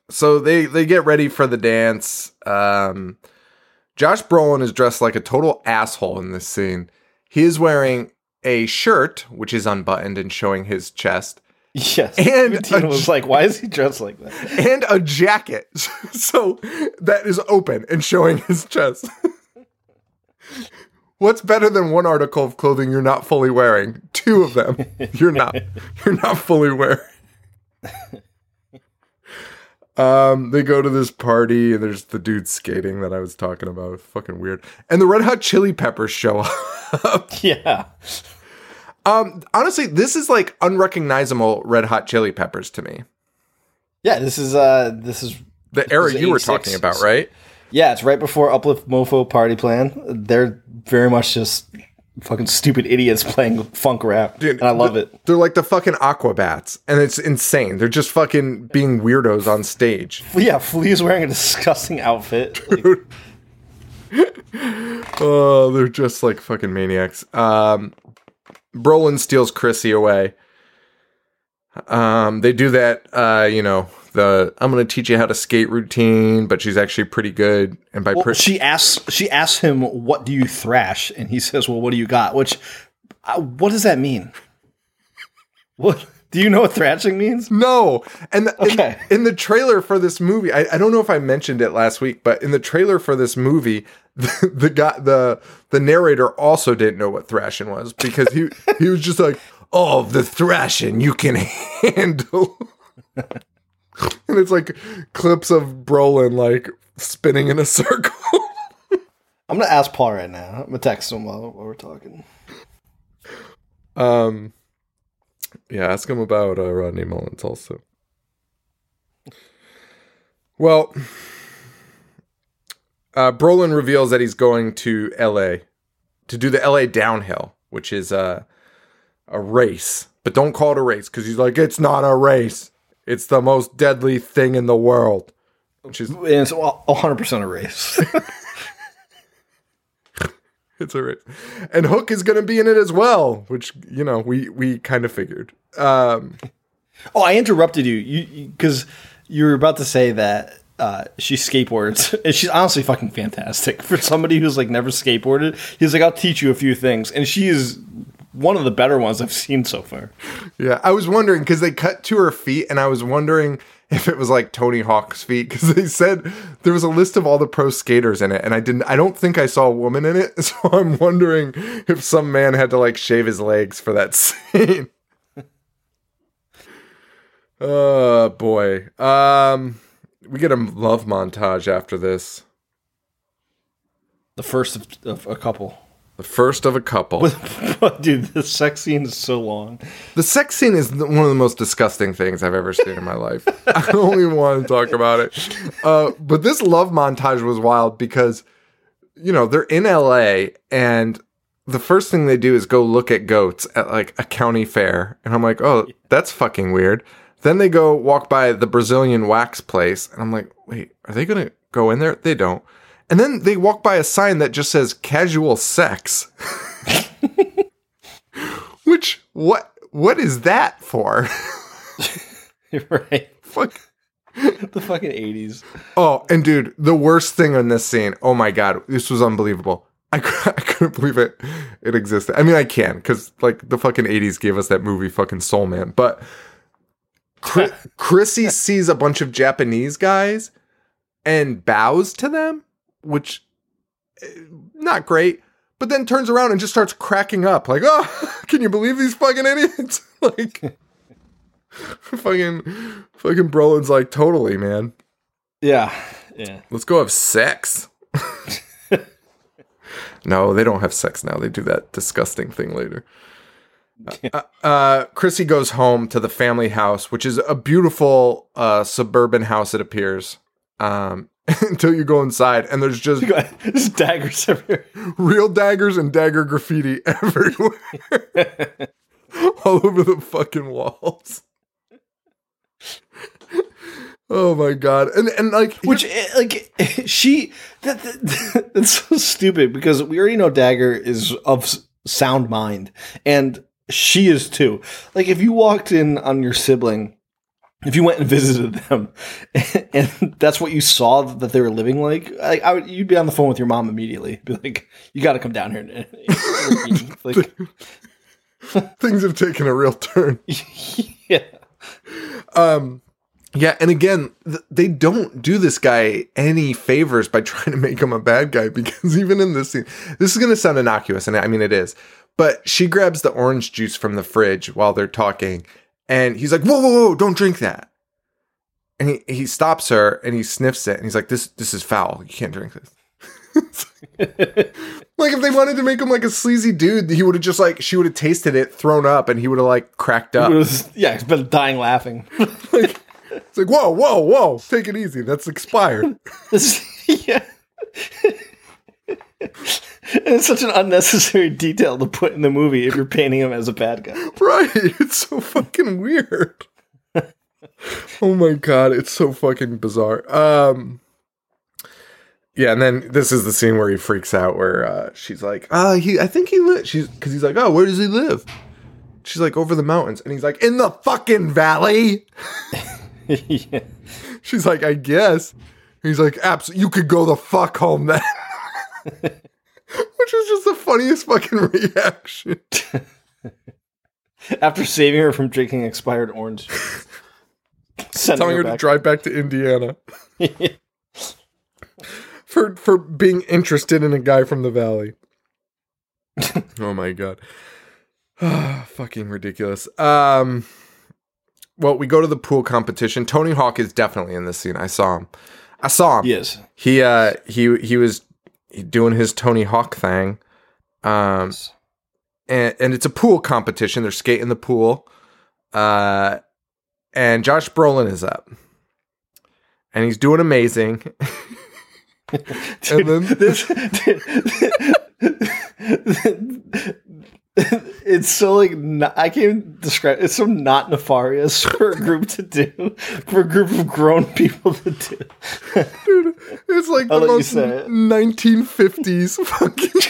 so they they get ready for the dance. Um Josh Brolin is dressed like a total asshole in this scene. He is wearing a shirt which is unbuttoned and showing his chest Yes, And Tina was like, "Why is he dressed like that?" and a jacket. So that is open and showing his chest. What's better than one article of clothing you're not fully wearing? Two of them. You're not you're not fully wearing. Um, they go to this party and there's the dude skating that I was talking about. Fucking weird. And the Red Hot Chili Peppers show up. Yeah, Um, honestly, this is like unrecognizable Red Hot Chili Peppers to me. yeah. This is uh, this is The era you were talking about, right? yeah. It's right before Uplift Mofo Party Plan. They're very much just fucking stupid idiots playing funk rap, Dude, and I love it. They're like the fucking Aquabats, and it's insane. They're just fucking being weirdos on stage. Yeah, Flea's wearing a disgusting outfit. Like, Oh, they're just like fucking maniacs. Um, Brolin steals Chrissy away. Um, they do that. Uh, you know, the I'm gonna teach you how to skate routine, but she's actually pretty good. And by Well, per- she asks she asks him, "What do you thrash?" And he says, "Well, what do you got?" Which, uh, what does that mean? What do you know what thrashing means? No, and the, Okay. in, in the trailer for this movie, I, I don't know if I mentioned it last week, but in the trailer for this movie, the, the guy, the the narrator also didn't know what thrashing was because he he was just like, "Oh, the thrashing you can handle," and it's like clips of Brolin like spinning in a circle. I'm gonna ask Paul right now. I'm gonna text him while, while we're talking. Um, yeah, ask him about uh, Rodney Mullins also. Well, uh, Brolin reveals that he's going to L.A. to do the L.A. downhill, which is uh, a race, but don't call it a race because he's like, it's not a race. It's the most deadly thing in the world. And it's 100 percent a race. It's a race. And Hook is going to be in it as well, which you know we we kind of figured. Um, Oh, I interrupted you. You because you, were about to say that uh, she skateboards, and she's honestly fucking fantastic for somebody who's like never skateboarded. He's like, I'll teach you a few things, and she is one of the better ones I've seen so far. yeah, I was wondering because they cut to her feet, and I was wondering if it was like Tony Hawk's feet because they said there was a list of all the pro skaters in it, and I didn't. I don't think I saw a woman in it, so I'm wondering if some man had to like shave his legs for that scene. Oh boy. Um we get a love montage after this. The first of, of a couple. The first of a couple. Dude, the sex scene is so long. the sex scene is one of the most disgusting things I've ever seen in my life. I don't even want to talk about it. Uh, but this love montage was wild because, you know, they're in LA and the first thing they do is go look at goats at like a county fair. And I'm like, oh, that's fucking weird. Then they go walk by the Brazilian wax place. And I'm like, wait, are they going to go in there? They don't. And then they walk by a sign that just says casual sex. Which what what is that for? right. Fuck. The fucking 80s. Oh, and dude, the worst thing in this scene. Oh my god, this was unbelievable. I, I couldn't believe it. It existed. I mean, I can because like the fucking eighties gave us that movie, fucking Soul Man. But Chri- Chrissy sees a bunch of Japanese guys and bows to them, which eh, not great. But then turns around and just starts cracking up, like, "Oh, can you believe these fucking idiots?" like, fucking, fucking Brolin's like, "Totally, man." Yeah. Yeah. Let's go have sex. no, they don't have sex now. They do that disgusting thing later. Uh, uh, Chrissy goes home to the family house, which is a beautiful uh, suburban house. It appears um, until you go inside, and there's just There's daggers everywhere. real daggers and dagger graffiti everywhere, all over the fucking walls. oh my god! And and like Which, eh, like, she, that, that, that's so stupid because we already know Dagger is of sound mind, and she is too. Like, if you walked in on your sibling, if you went and visited them, and that's what you saw that they were living like, I, I would, you'd be on the phone with your mom immediately. Be like, you got to come down here. And, like, things have taken a real turn. yeah. Um, yeah, and again, th- they don't do this guy any favors by trying to make him a bad guy because even in this scene, this is going to sound innocuous, and I mean it is. But she grabs the orange juice from the fridge while they're talking, and he's like, "Whoa, whoa, whoa! Don't drink that!" And he he stops her and he sniffs it, and he's like, "This this is foul. You can't drink this." like if they wanted to make him like a sleazy dude, he would have just like she would have tasted it, thrown up, and he would have like cracked up. It was, yeah, he's been dying laughing. It's like, whoa, whoa, whoa, take it easy. That's expired. This, yeah. it's such an unnecessary detail to put in the movie if you're painting him as a bad guy. right. It's so fucking weird. oh my god, it's so fucking bizarre. Um yeah, and then this is the scene where he freaks out where uh she's like, "Uh, he I think he lives." She's cuz he's like, "Oh, where does he live?" She's like, "Over the mountains." And he's like, "In the fucking valley." yeah. She's like, "I guess." He's like, "Absolutely, you could go the fuck home then." Which is just the funniest fucking reaction. After saving her from drinking expired orange. juice. Telling her to drive back to Indiana for for being interested in a guy from the valley. oh my god. Fucking ridiculous. Um well, we go to the pool competition. Tony Hawk is definitely in this scene. I saw him. I saw him. Yes. He uh he he was doing his Tony Hawk thing. Um and, and it's a pool competition. They're skating the pool. Uh and Josh Brolin is up. And he's doing amazing. and then This, it's so like not, I can't even describe. It's so not nefarious for a group to do, for a group of grown people to do. dude, it's like I'll the most 1950s fucking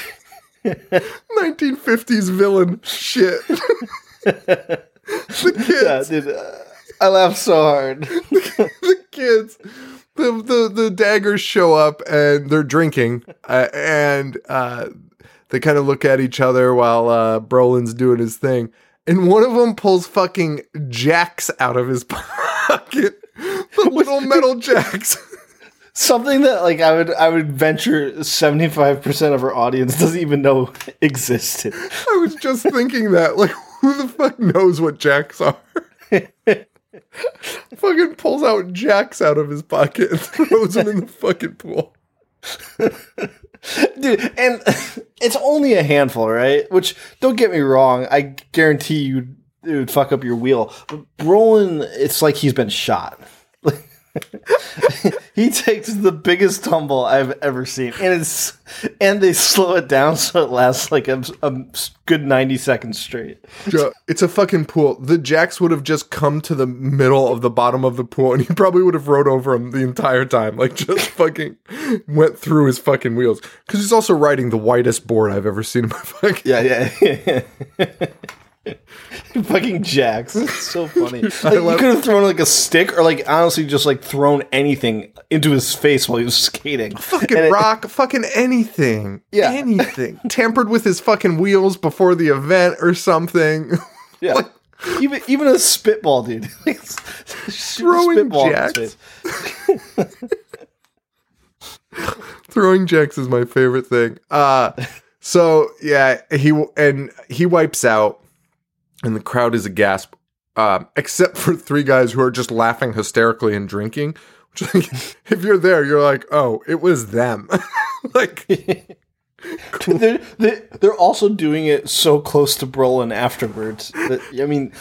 1950s villain shit. the Yeah, kids, dude, uh, I laughed so hard. the kids, the, the the daggers show up and they're drinking, uh, and uh, they kind of look at each other while uh, Brolin's doing his thing, and one of them pulls fucking jacks out of his pocket, the little metal jacks. Something that like I would I would venture seventy five percent of our audience doesn't even know existed. I was just thinking that, like, who the fuck knows what jacks are? fucking pulls out jacks out of his pocket and throws them in the fucking pool. Dude, and it's only a handful, right? Which don't get me wrong, I guarantee you it would fuck up your wheel. But Brolin, it's like he's been shot. he takes the biggest tumble I've ever seen, and it's and they slow it down so it lasts like a, a good ninety seconds straight. Joe, It's a fucking pool. The jacks would have just come to the middle of the bottom of the pool and he probably would have rode over him the entire time. Like, just fucking went through his fucking wheels. Because he's also riding the whitest board I've ever seen in my fucking. Yeah, yeah. Fucking jacks. It's so funny. Like, you could have thrown like a stick or like honestly just like thrown anything into his face while he was skating. Fucking And it- rock, fucking anything. Yeah. Anything. Tampered with his fucking wheels before the event or something. Yeah. Like- even even a spitball, dude. Like, Throwing spitball jacks. Throwing jacks is my favorite thing. Uh so yeah, he and he wipes out, and the crowd is aghast, um, except for three guys who are just laughing hysterically and drinking. Which, like, if you're there, you're like, oh, it was them. like, they're, they're, they're also doing it so close to Brolin afterwards. That, I mean,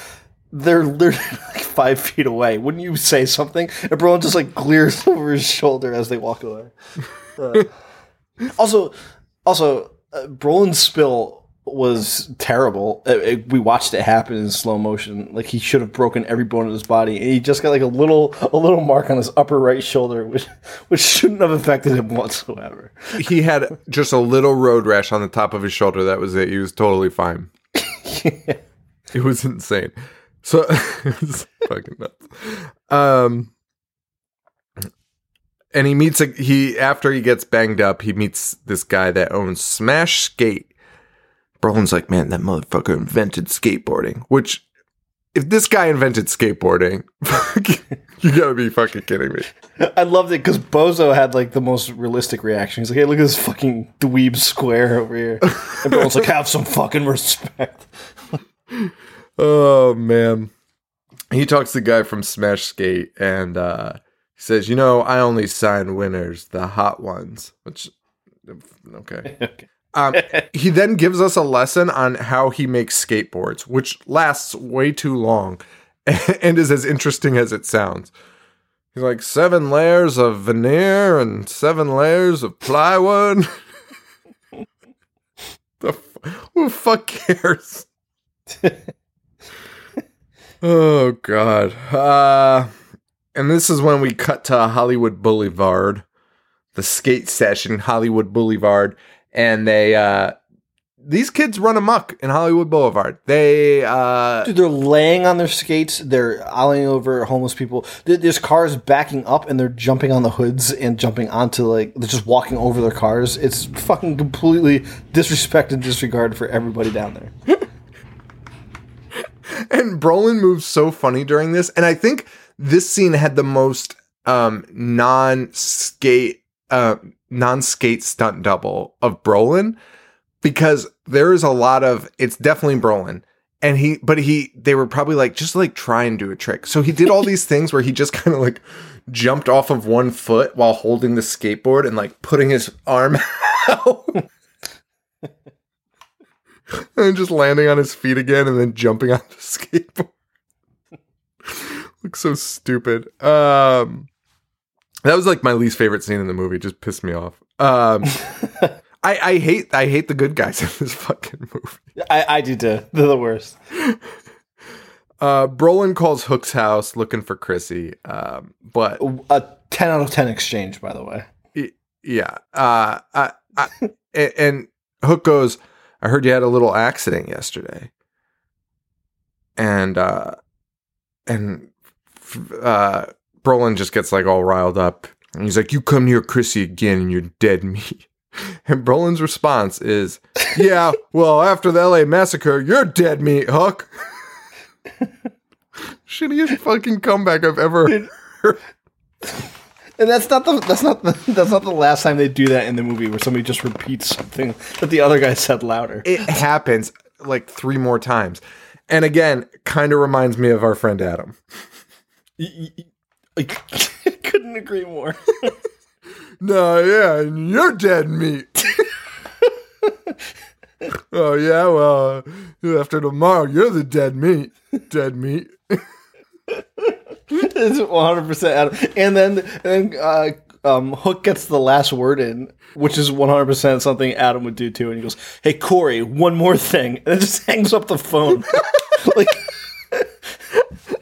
they're they're like five feet away. Wouldn't you say something? And Brolin just like glares over his shoulder as they walk away. Uh, also, also, uh, Brolin's spill was terrible. Uh, it- we watched it happen in slow motion. Like he should have broken every bone in his body, and he just got like a little a little mark on his upper right shoulder, which which shouldn't have affected him whatsoever. he had just a little road rash on the top of his shoulder. That was it. He was totally fine. It was insane. So it was fucking nuts. Um, and he meets a he after he gets banged up. He meets this guy that owns Smash Skate. Brolin's like, man, that motherfucker invented skateboarding. Which, if this guy invented skateboarding, you gotta be fucking kidding me. I loved it because Bozo had like the most realistic reaction. He's like, "Hey, look at this fucking dweeb square over here," and Brolin's like, "Have some fucking respect." Oh man. He talks to the guy from Smash Skate and uh he says, "You know, I only sign winners, the hot ones." Which okay. Okay. Um he then gives us a lesson on how he makes skateboards, which lasts way too long and is as interesting as it sounds. He's like seven layers of veneer and seven layers of plywood. the f- who the fuck cares? Oh God. Uh and this is when we cut to Hollywood Boulevard, the skate session, Hollywood Boulevard, and they uh these kids run amok in Hollywood Boulevard. They uh Dude, they're laying on their skates. They're ollieing over homeless people. There's cars backing up, and they're jumping on the hoods and jumping onto like they're just walking over their cars. It's fucking completely disrespect and disregard for everybody down there. and Brolin moves so funny during this, and I think this scene had the most um non-skate uh non-skate stunt double of Brolin because there is a lot of it's definitely Brolin. And he but he they were probably like just like try and do a trick. So he did all these things where he just kind of like jumped off of one foot while holding the skateboard and like putting his arm out. and just landing on his feet again and then jumping on the skateboard. Looks so stupid. Um that was like my least favorite scene in the movie. It just pissed me off. Um I, I hate I hate the good guys in this fucking movie. I, I do too. They're the worst. Uh Brolin calls Hook's house looking for Chrissy. Um but A ten out of ten exchange, by the way. y- yeah. Uh I, I, and Hook goes, I heard you had a little accident yesterday. And, uh, and, uh, Brolin just gets like all riled up. And he's like, You come near Chrissy again and you're dead meat. And Brolin's response is, Yeah, well, after the LA massacre, you're dead meat, Hook. Shittiest fucking comeback I've ever heard. And that's not the that's not the that's not the last time they do that in the movie where somebody just repeats something that the other guy said louder. It happens like three more times. And again, kind of reminds me of our friend Adam. I couldn't agree more. No, yeah, and you're dead meat. oh yeah, well, uh, after tomorrow, you're the dead meat. Dead meat. it's one hundred percent Adam. And then and then uh, um, Hook gets the last word in, which is one hundred percent something Adam would do too. And he goes, "Hey Corey, one more thing," and then just hangs up the phone. like,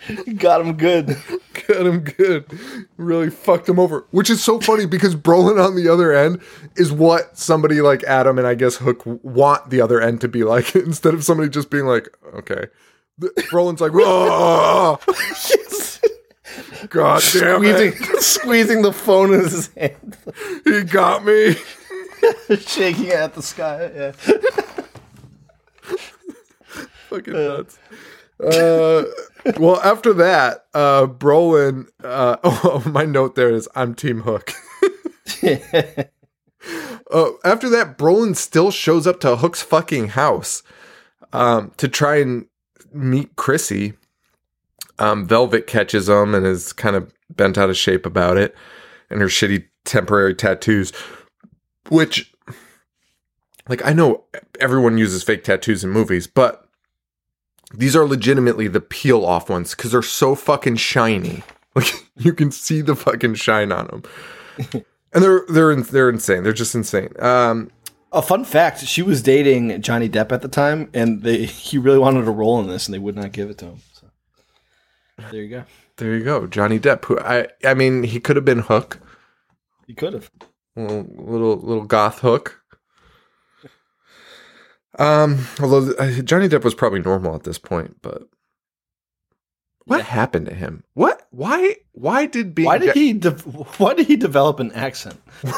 got him good. Got him good. Really fucked him over. Which is so funny because Brolin on the other end is what somebody like Adam and I guess Hook want the other end to be like. Instead of somebody just being like, okay. Brolin's like, oh, God damn squeezing, it. squeezing the phone in his hand, He got me. shaking it at the sky. Yeah. fucking nuts. Uh, well, after that, uh, Brolin. Uh, oh, my note there is I'm Team Hook. uh, after that, Brolin still shows up to Hook's fucking house um, to try and meet Chrissy. Um, Velvet catches him and is kind of bent out of shape about it, and her shitty temporary tattoos, which, like, I know everyone uses fake tattoos in movies, but these are legitimately the peel off ones because they're so fucking shiny. Like you can see the fucking shine on them, and they're they're in, they're insane. They're just insane. Um, A fun fact: she was dating Johnny Depp at the time, and they he really wanted a role in this, and they would not give it to him. So there you go. there you go, Johnny Depp. Who I I mean, he could have been Hook, He could have. little little, little goth Hook. Um, although uh, Johnny Depp was probably normal at this point, but what happened to him? What? Why? Why did being Why did he? De- why did he develop an accent?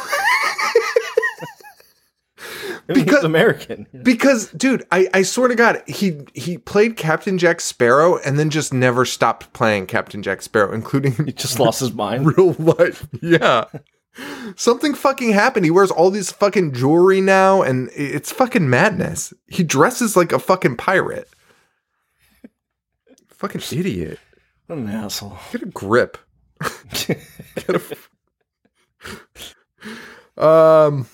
Because- American. Because, dude, I, I swear to God, he he played Captain Jack Sparrow and then just never stopped playing Captain Jack Sparrow, including He just lost his mind. real life. Yeah. Something fucking happened. He wears all these fucking jewelry now, and it's fucking madness. He dresses like a fucking pirate. fucking idiot. What an asshole. Get a grip. Get a- um.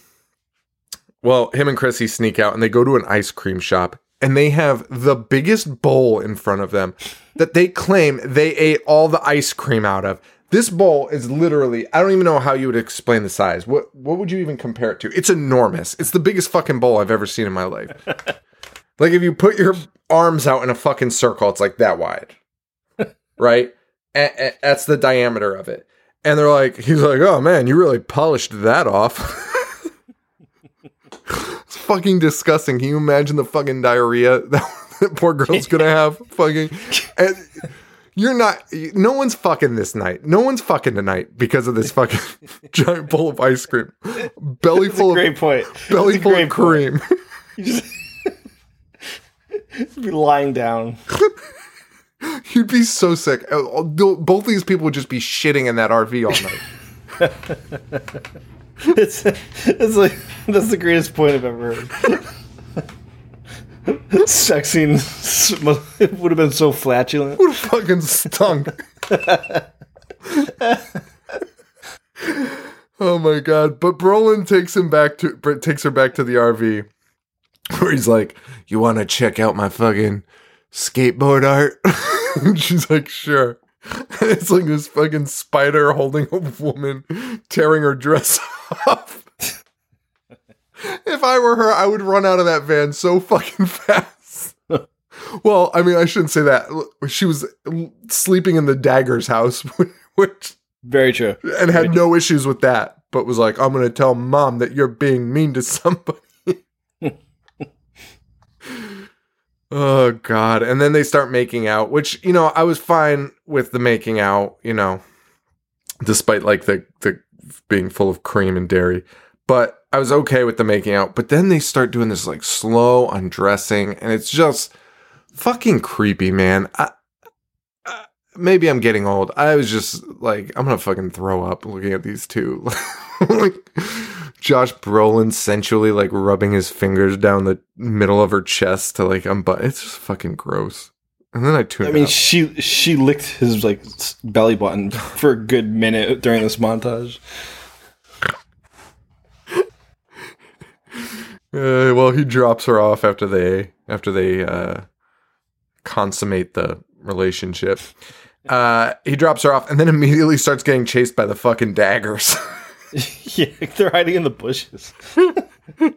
Well, him and Chrissy sneak out and they go to an ice cream shop and they have the biggest bowl in front of them that they claim they ate all the ice cream out of. This bowl is literally I don't even know how you would explain the size. What what would you even compare it to? It's enormous. It's the biggest fucking bowl I've ever seen in my life. like if you put your arms out in a fucking circle, it's like that wide. right? A- a- that's the diameter of it. And they're like, he's like, oh man, you really polished that off. it's fucking disgusting. Can you imagine the fucking diarrhea that, that poor girl's gonna have? Fucking, and you're not. No one's fucking this night. No one's fucking tonight because of this fucking giant bowl of ice cream, belly That's a full of great point. belly That's full of cream. You just be lying down. You'd be so sick. Uh, Both these people would just be shitting in that RV all night. It's it's like that's the greatest point I've ever heard. Sex scene it would have been so flatulent. would have fucking stunk. oh my god! But Brolin takes him back to takes her back to the RV, where he's like, "You want to check out my fucking skateboard art?" she's like, "Sure." It's like this fucking spider holding a woman, tearing her dress off. if I were her, I would run out of that van so fucking fast. Well, I mean, I shouldn't say that. She was sleeping in the Dagger's house, which Very true. and had no issues with that, but was like, "I'm going to tell mom that you're being mean to somebody." Oh god. And then they start making out, which, you know, I was fine with the making out, you know, despite like the the being full of cream and dairy. But I was okay with the making out. But then they start doing this like slow undressing and it's just fucking creepy, man. I, I, maybe I'm getting old. I was just like, I'm gonna fucking throw up looking at these two. like Josh Brolin sensually like rubbing his fingers down the middle of her chest to like unbutton. It's just fucking gross. And then I tuned I mean, out. she she licked his like belly button for a good minute during this montage. Uh, well, he drops her off after they after they uh, consummate the relationship. Uh, he drops her off and then immediately starts getting chased by the fucking daggers. yeah, they're hiding in the bushes.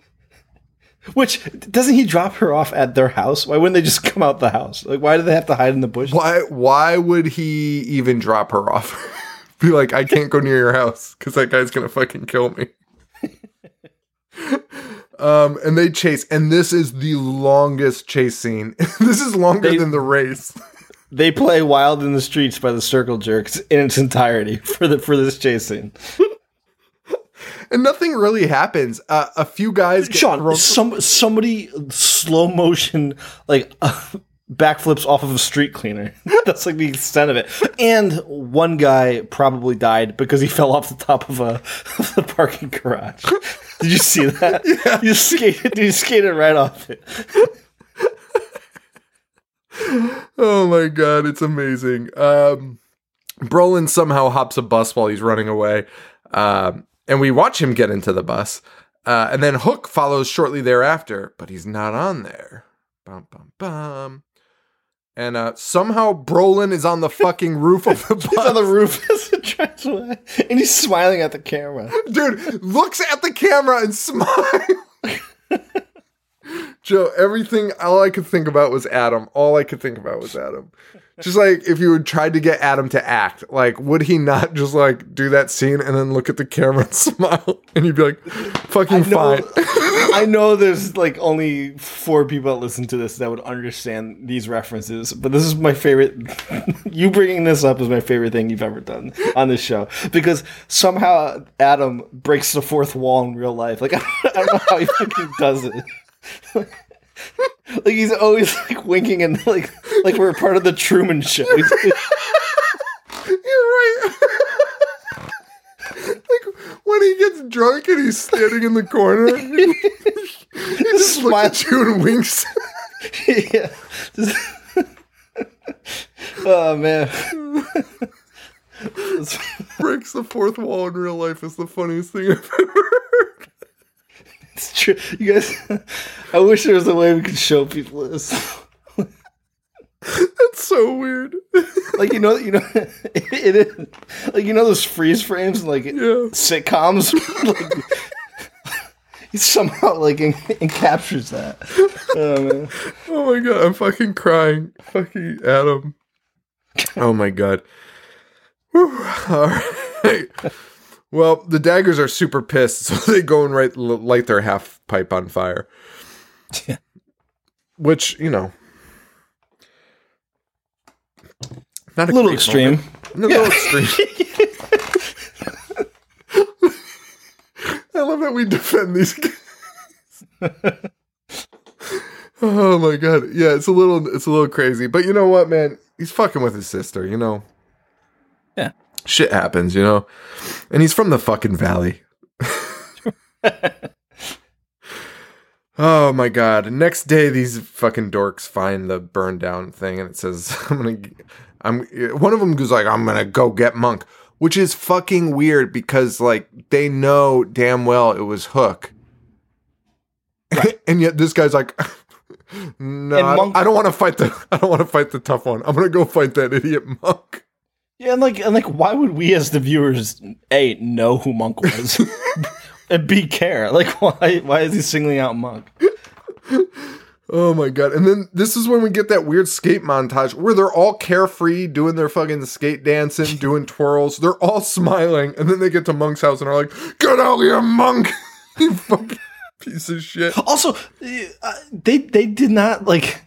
Which doesn't he drop her off at their house? Why wouldn't they just come out the house? Like, why do they have to hide in the bushes? why? Why would he even drop her off? Be like, I can't go near your house because that guy's gonna fucking kill me. Um, and they chase, and this is the longest chase scene. this is longer They- than the race. They play "Wild in the Streets" by the Circle Jerks in its entirety for the for this chase scene. and nothing really happens. Uh, a few guys get Sean, some somebody slow motion like backflips off of a street cleaner. That's like the extent of it. And one guy probably died because he fell off the top of a of the parking garage. Did you see that? Yeah. You skated. You skated right off it. Oh my god, it's amazing. Um, Brolin somehow hops a bus while he's running away, um, and we watch him get into the bus. Uh, and then Hook follows shortly thereafter, but he's not on there. Bum bum bum. And uh, somehow Brolin is on the fucking roof of the bus. He's on the roof as it drives and he's smiling at the camera. dude looks at the camera and smiles. Joe, everything all I could think about was Adam. All I could think about was Adam. Just like if you had tried to get Adam to act, like would he not just like do that scene and then look at the camera and smile and you'd be like, fucking know- fine. I know there's like only four people that listen to this that would understand these references, but this is my favorite. you bringing this up is my favorite thing you've ever done on this show because somehow Adam breaks the fourth wall in real life. Like I don't know how he fucking does it. Like he's always like winking and like like we're part of the Truman Show. You're right. like when he gets drunk and he's standing in the corner, he just at you and winks. yeah. oh man. breaks the fourth wall in real life is the funniest thing I've ever. It's true. You guys, I wish there was a way we could show people this. That's so weird. Like you know, you know, it is like you know those freeze frames in like sitcoms. like, he somehow like en- encaptures that. Oh man. Oh my god, I'm fucking crying. Fucking Adam. Oh my god. Whew. All right. Well, the daggers are super pissed, so they go and right, light their half pipe on fire. Yeah. Which, you know. Not a little extreme. moment. A little extreme. I love that we defend these guys. oh my god. Yeah, it's a little it's a little crazy. But you know what, man? He's fucking with his sister, you know. Shit happens, you know. And he's from the fucking valley. oh my god. Next day these fucking dorks find the burned down thing and it says I'm going to I'm one of them goes like I'm going to go get Monk, which is fucking weird because like they know damn well it was Hook. and yet this guy's like no, Monk- I don't want to fight the I don't want to fight the tough one. I'm going to go fight that idiot Monk. Yeah, and like, and like, why would we as the viewers a know who Monk was, and b care? Like, why why is he singling out Monk? Oh my god. And then this is when we get that weird skate montage where they're all carefree doing their fucking skate dancing, doing twirls. They're all smiling. And then they get to Monk's house and are like, Get out here, Monk! you fucking piece of shit. Also, uh, they they did not like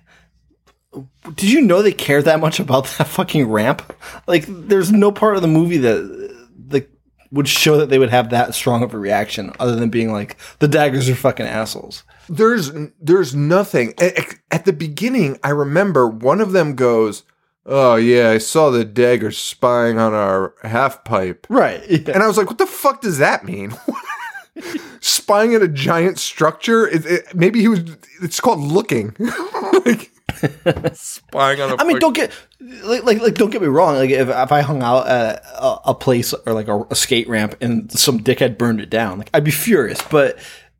did you know they care that much about that fucking ramp? Like, there's no part of the movie that that would show that they would have that strong of a reaction, other than being like, the daggers are fucking assholes. There's there's nothing. At, at the beginning, I remember one of them goes, "Oh yeah, I saw the dagger spying on our half pipe," Right. Yeah. and I was like, "What the fuck does that mean?" spying at a giant structure? It, it, maybe he was. It's called looking. like, spying on a. I mean, don't get like, like like don't get me wrong. Like if, if I hung out at a, a place or like a, a skate ramp and some dickhead burned it down, like I'd be furious. But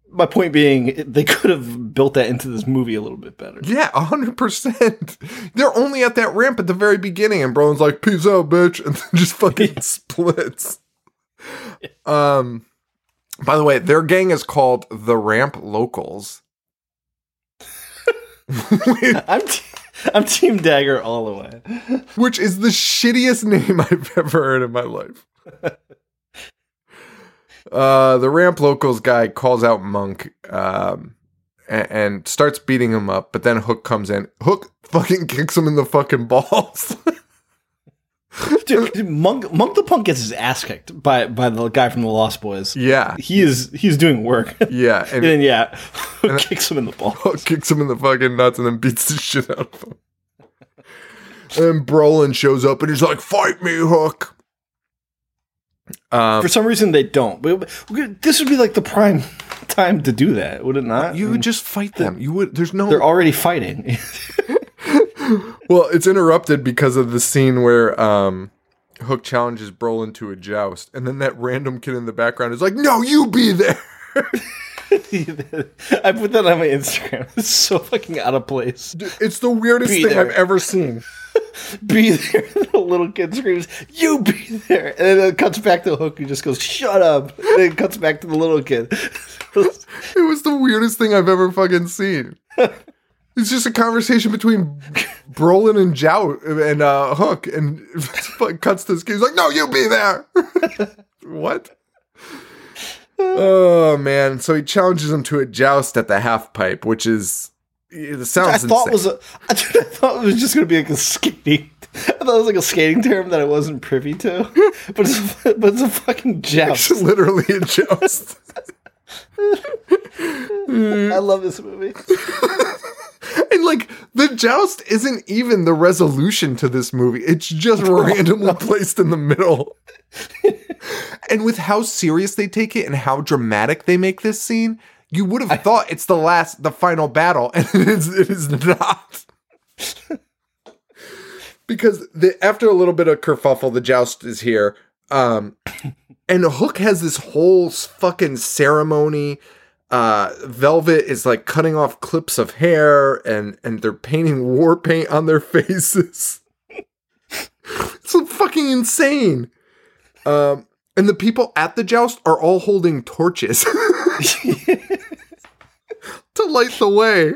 my point being, they could have built that into this movie a little bit better. Yeah, hundred percent. They're only at that ramp at the very beginning, and Brolin's like, "Peace out, bitch," and then just fucking splits. Um, by the way, their gang is called the Ramp Locals. I'm I'm Team Dagger all the way. which is the shittiest name I've ever heard in my life. uh, the ramp locals guy calls out Monk um, and, and starts beating him up, but then Hook comes in. Hook fucking kicks him in the fucking balls. Dude, dude, Monk Monk the Punk gets his ass kicked by by the guy from the Lost Boys. yeah, He is he's doing work. yeah, and and then yeah, kicks him in the ball. Hook kicks him in the fucking nuts and then beats the shit out of him. and Brolin shows up and he's like, "Fight me, Hook." Um, For some reason, they don't. This would be like the prime time to do that, would it not? you would just fight them. You would. There's no. They're already fighting. Well, it's interrupted because of the scene where um, Hook challenges Brolin to a joust, and then that random kid in the background is like, "No, you be there." I put that on my Instagram. It's so fucking out of place. It's the weirdest Be thing there. I've ever seen. Be there. The little kid screams, "You be there!" And then it cuts back to Hook, who just goes, "Shut up!" And then it cuts back to the little kid. It was the weirdest thing I've ever fucking seen. It's just a conversation between Brolin and Jout and uh, Hook, and cuts to this kid. He's like, "No, you be there." what? Oh man! So he challenges him to a joust at the half pipe, which is it sounds. I thought insane. was a. I thought it was just gonna be like a skating. I thought it was like a skating term that I wasn't privy to. But it's but it's a fucking joust. It's literally a joust. I love this movie. and like the joust isn't even the resolution to this movie. It's just randomly placed in the middle. and with how serious they take it and how dramatic they make this scene, you would have thought it's the last the final battle and it is it is not. because the after a little bit of kerfuffle the joust is here. Um and Hook has this whole fucking ceremony. Uh, Velvet is like cutting off clips of hair, and and they're painting war paint on their faces. it's fucking insane. Um, and the people at the joust are all holding torches to light the way.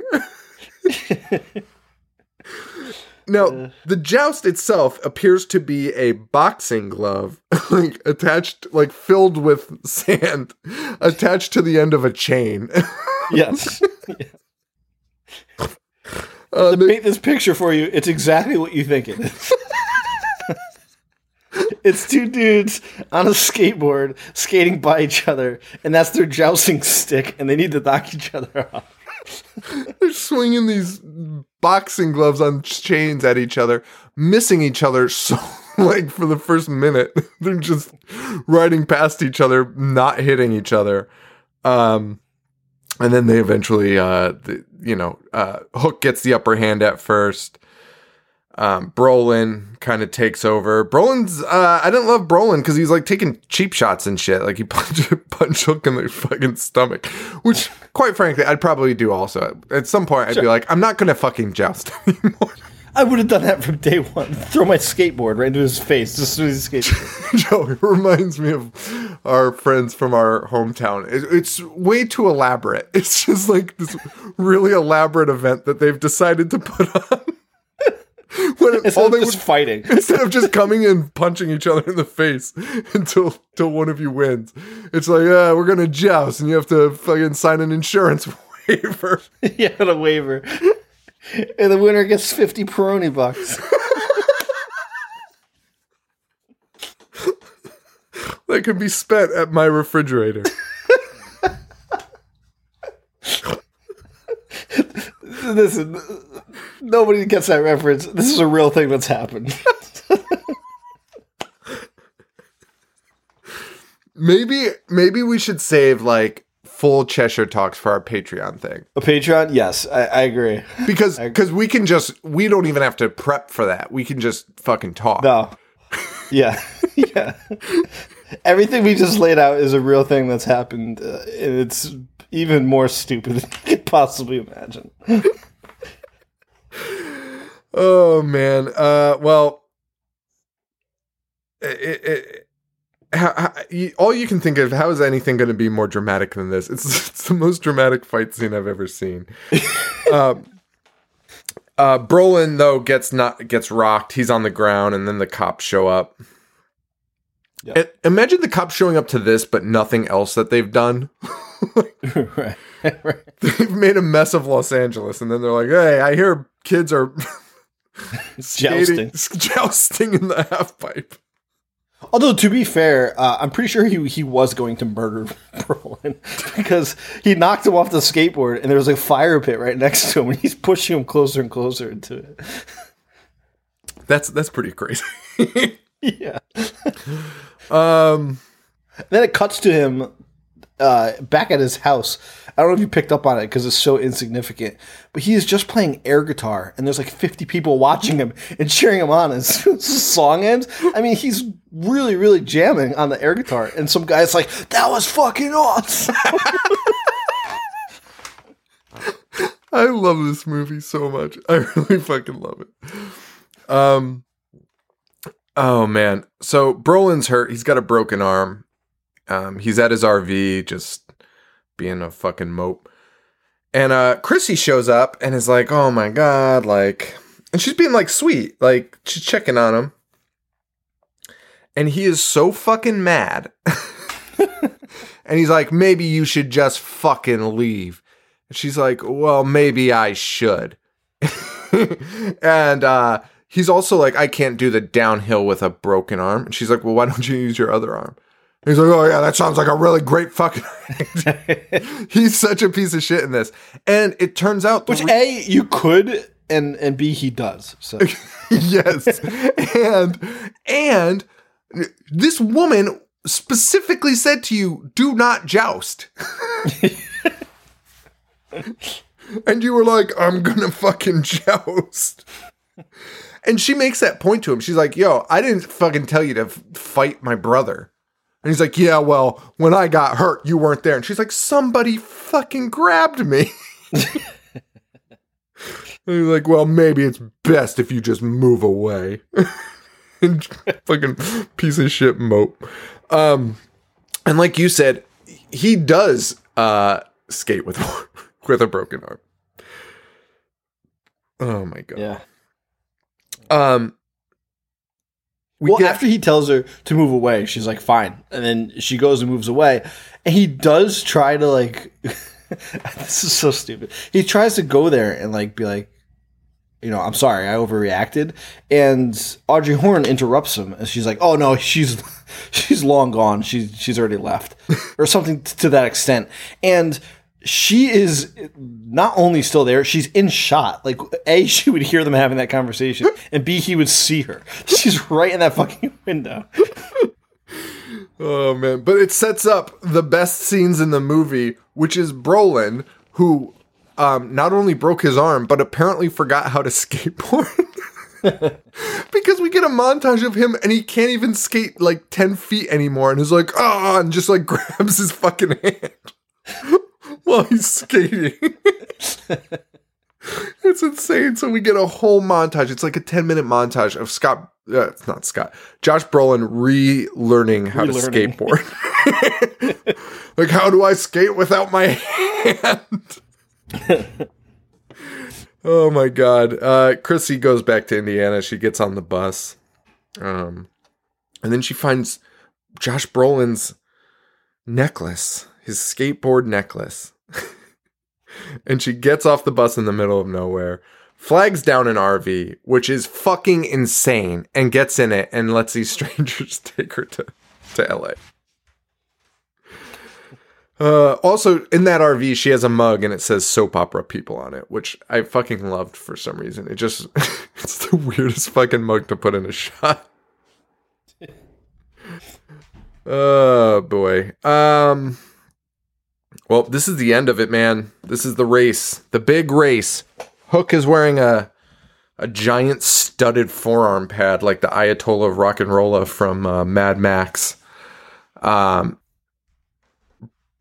Now, the joust itself appears to be a boxing glove, like attached, like filled with sand, attached to the end of a chain. Yes. Uh, to the- paint this picture for you, it's exactly what you think it is. it's two dudes on a skateboard skating by each other, and that's their jousting stick, and they need to knock each other off. They're swinging these boxing gloves on chains at each other, missing each other so like for the first minute. they're just riding past each other, not hitting each other. Um and then they eventually uh the, you know, uh Hook gets the upper hand at first. Um Brolin kind of takes over. Brolin's uh I didn't love Brolin because he's like taking cheap shots and shit. Like he punched a punch Hook in the fucking stomach. Which quite frankly I'd probably do also. At some point I'd be like, I'm not gonna fucking joust anymore. I would have done that from day one. Throw my skateboard right into his face just as soon as he skates. Joe, it reminds me of our friends from our hometown. It, it's way too elaborate. It's just like this really elaborate event that they've decided to put on. when Instead all of they just would, fighting. instead of just coming and punching each other in the face until until one of you wins, it's like, yeah, we're gonna joust, and you have to fucking sign an insurance waiver. yeah, a waiver. and the winner gets 50 Peroni bucks. that can be spent at my refrigerator. Listen, nobody gets that reference. This is a real thing that's happened. maybe maybe we should save like full Cheshire talks for our Patreon thing. A Patreon? Yes, I, I agree. Because because we can just we don't even have to prep for that. We can just fucking talk. No. Yeah. yeah. Everything we just laid out is a real thing that's happened. Uh, and it's even more stupid than you could possibly imagine. Oh man. Uh well it, it, how, how, you, all you can think of how is anything going to be more dramatic than this it's, it's the most dramatic fight scene i've ever seen um, uh, brolin though gets not gets rocked he's on the ground and then the cops show up Yeah. And imagine the cops showing up to this but nothing else that they've done right. right. they've made a mess of los angeles and then they're like hey i hear kids are skating, jousting in the half pipe Although to be fair, uh, I'm pretty sure he he was going to murder Brolin because he knocked him off the skateboard and there was a fire pit right next to him and he's pushing him closer and closer into it. that's that's pretty crazy yeah. um Then it cuts to him uh, back at his house. I don't know if you picked up on it because it's so insignificant, but he is just playing air guitar, and there's like 50 people watching him and cheering him on as the song ends. I mean, he's really, really jamming on the air guitar, and some guy's like, "That was fucking awesome." I love this movie so much. I really fucking love it. Um Oh man. So Brolin's hurt. He's got a broken arm. Um he's at his RV just being a fucking mope. And uh Chrissy shows up and is like, "Oh my god, like and she's being like sweet, like she's checking on him. And he is so fucking mad. and he's like, "Maybe you should just fucking leave." And she's like, well, maybe I should. and uh, he's also like, I can't do the downhill with a broken arm. And she's like, well, why don't you use your other arm? He's like, oh, yeah, that sounds like a really great fucking. he's such a piece of shit in this. And it turns out. Which re- a you could, and and b he does. So yes. and, and this woman specifically said to you, do not joust. and you were like, I'm gonna fucking joust. And she makes that point to him. She's like, yo, I didn't fucking tell you to f- fight my brother. And he's like, yeah, well, when I got hurt, you weren't there. And she's like, somebody fucking grabbed me. and he's like, well, maybe it's best if you just move away. and fucking piece of shit mope. Um, and like you said, he does uh, skate with with a broken arm. Oh my god. yeah. Um. We well, get- after he tells her to move away, she's like, "Fine," and then she goes and moves away, and he does try to like. this is so stupid. He tries to go there and like be like, you know, I'm sorry, I overreacted, and Audrey Horne interrupts him, and she's like, "Oh no, she's she's long gone. She's she's already left, or something to that extent," and. She is not only still there, she's in shot. Like, A, she would hear them having that conversation, and B, he would see her. She's right in that fucking window. Oh man, but it sets up the best scenes in the movie, which is Brolin, who um, not only broke his arm, but apparently forgot how to skateboard. because we get a montage of him and he can't even skate like 10 feet anymore and is like, ah, and just like grabs his fucking hand while he's skating. it's insane. So we get a whole montage. It's like a 10 minute montage of Scott, uh, it's not Scott, Josh Brolin relearning how to skateboard. like, how do I skate without my hand? oh my God. Uh, Chrissy goes back to Indiana. She gets on the bus. Um, and then she finds Josh Brolin's necklace, his skateboard necklace. and she gets off the bus in the middle of nowhere, flags down an RV, which is fucking insane, and gets in it and lets these strangers take her to, to LA. Uh, also, in that RV, she has a mug and it says soap opera people on it, which I fucking loved for some reason. It just, it's the weirdest fucking mug to put in a shot. Oh boy. Um, well, this is the end of it, man. This is the race, the big race. Hook is wearing a a giant studded forearm pad like the Ayatollah of Rock and Rolla from uh, Mad Max. Um,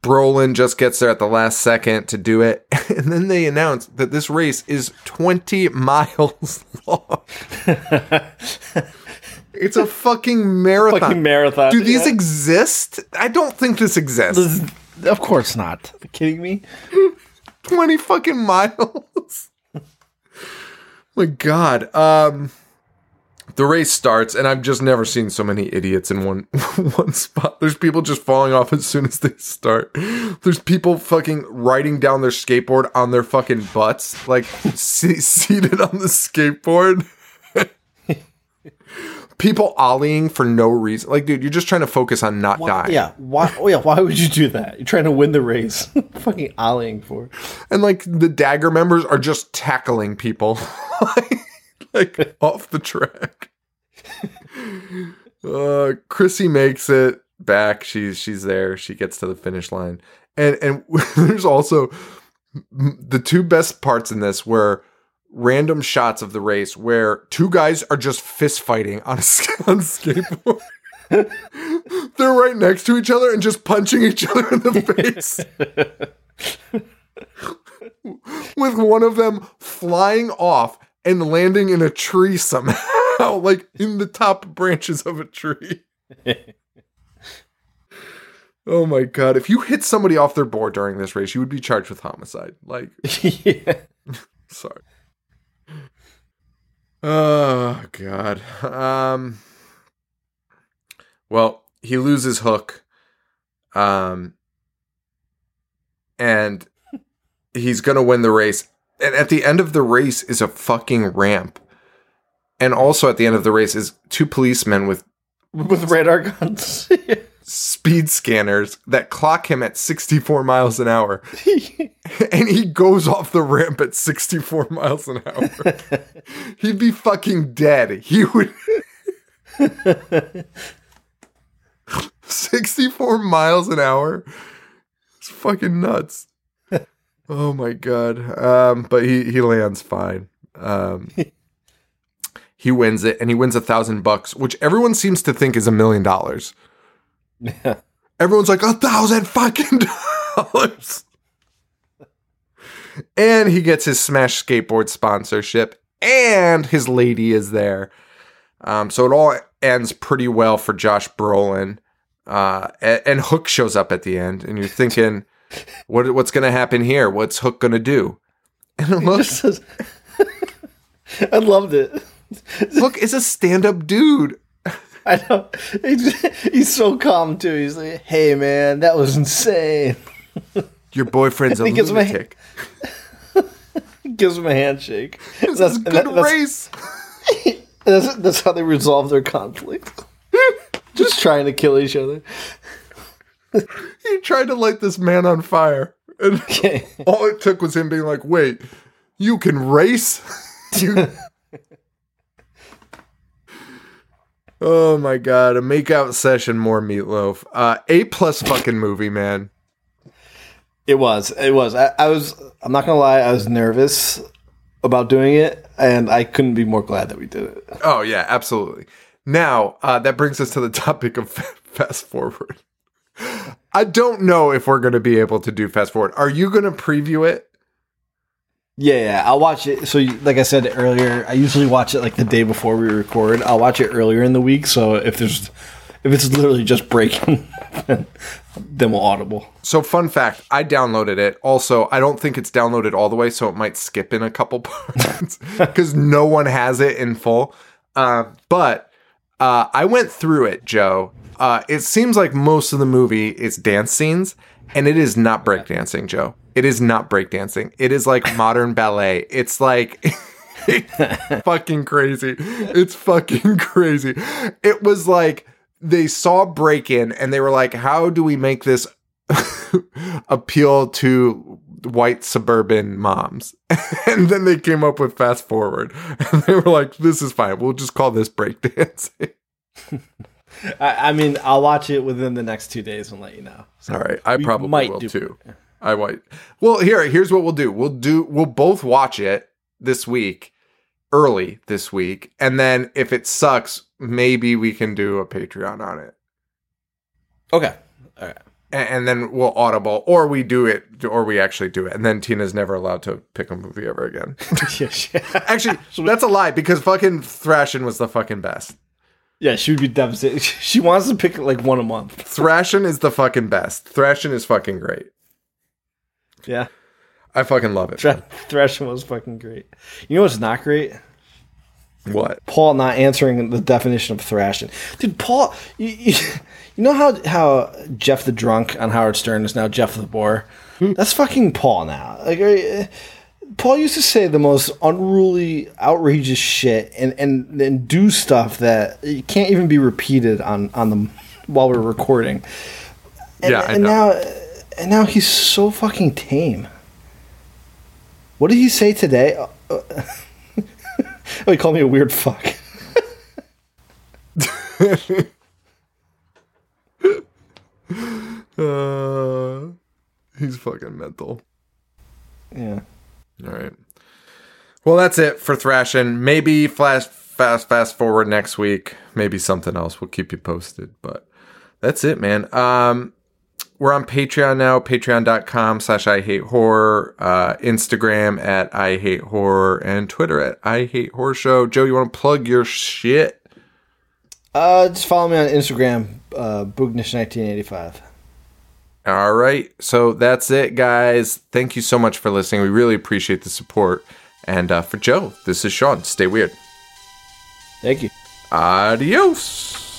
Brolin just gets there at the last second to do it, and then they announce that this race is 20 miles long. it's a fucking marathon. Fucking marathon. Do these Yeah. exist? I don't think this exists. Of course not. Kidding me? 20 fucking miles. My god. Um the race starts and I've just never seen so many idiots in one one spot. There's people just falling off as soon as they start. There's people fucking riding down their skateboard on their fucking butts, like se- seated on the skateboard. People ollieing for no reason. Like, dude, you're just trying to focus on not dying. Yeah. Why? Oh yeah. Why would you do that? You're trying to win the race. Fucking ollieing for. and like the dagger members are just tackling people like off the track uh chrissy makes it back she's she's there she gets to the finish line and and there's also the two best parts in this were random shots of the race where two guys are just fist fighting on a, on skateboard they're right next to each other and just punching each other in the face with one of them flying off and landing in a tree somehow, like in the top branches of a tree. oh my god! If you hit somebody off their board during this race, you would be charged with homicide. Like, yeah. sorry. Oh god. Um. Well, he loses hook. Um. And he's gonna win the race. And at the end of the race is a fucking ramp. And also at the end of the race is two policemen with With radar guns. speed scanners that clock him at 64 miles an hour. and he goes off the ramp at 64 miles an hour. He'd be fucking dead. He would. 64 miles an hour? It's fucking nuts. Oh my god. Um, but he, he lands fine. Um, he wins it and he wins a thousand bucks, which everyone seems to think is a million dollars. Everyone's like, a thousand fucking dollars. And he gets his Smash Skateboard sponsorship, and his lady is there. Um, so it all ends pretty well for Josh Brolin. Uh, and, and Hook shows up at the end, and you're thinking, what, what's going to happen here? What's Hook going to do? And Just says- I loved it. Hook is a stand up dude. I know. He's, he's so calm too. He's like, "Hey man, that was insane." Your boyfriend's a He gives him a- Gives him a handshake. This That's, is good that- that's- race. That's, that's how they resolve their conflict. Just trying to kill each other. He tried to light this man on fire. And all it took was him being like, wait, you can race? you... oh my god, a makeout session, more meatloaf. Uh, A plus fucking movie, man. It was. It was. I, I was. I'm not gonna lie. I was nervous about doing it, and I couldn't be more glad that we did it. Oh yeah, absolutely. Now uh, that brings us to the topic of fast forward. I don't know if we're going to be able to do fast forward. Are you going to preview it? Yeah, yeah. I'll watch it. So, like I said earlier, I usually watch it like the day before we record. I'll watch it earlier in the week. So if there's, if it's literally just breaking, then, we'll audible. So, fun fact, I downloaded it. Also, I don't think it's downloaded all the way, so it might skip in a couple parts because no one has it in full. Uh, but uh, I went through it, Joe. Uh, it seems like most of the movie is dance scenes, and it is not breakdancing, Joe. It is not breakdancing. It is like modern ballet. It's like fucking crazy. It's fucking crazy. It was like they saw Breakin' and they were like, how do we make this appeal to white suburban moms? and then they came up with fast forward and they were like, this is fine. We'll just call this breakdancing. I, I mean, I'll watch it within the next two days and let you know. So All right. I probably might will too. I might. Well, here, here's what we'll do. We'll do. We'll both watch it this week, early this week, and then if it sucks, maybe we can do a Patreon on it, Okay. All right. and, and then we'll audible, or we do it, or we actually do it, and then Tina's never allowed to pick a movie ever again. actually, that's a lie because fucking Thrashin' was the fucking best. yeah, she would be devastated. She wants to pick like one a month. Thrashin' is the fucking best. Thrashin' is fucking great. Yeah. I fucking love it. Thra- Thrashin' was fucking great. You know what's not great? What? Paul not answering the definition of thrashing. Dude, Paul, you, you, you know how how Jeff the drunk on Howard Stern is now Jeff the bore? That's fucking Paul now. Like, uh, Paul used to say the most unruly, outrageous shit, and and and do stuff that can't even be repeated on on the while we're recording. And, Yeah, I and know. now and now he's so fucking tame. What did he say today? Uh, uh, oh, he called me a weird fuck. Uh, he's fucking mental. Yeah. All right. Well, that's it for thrashin'. Maybe flash fast fast forward next week. Maybe something else. We'll keep you posted. But that's it, man. Um, we're on Patreon now. Patreon.com slash I hate horror. Uh, Instagram at I hate horror and Twitter at I hate horror show. Joe, you want to plug your shit? Uh, just follow me on Instagram, uh, Boognish1985. All right. So that's it, guys. Thank you so much for listening. We really appreciate the support. And uh, for Joe, this is Sean. Stay weird. Thank you. Adios.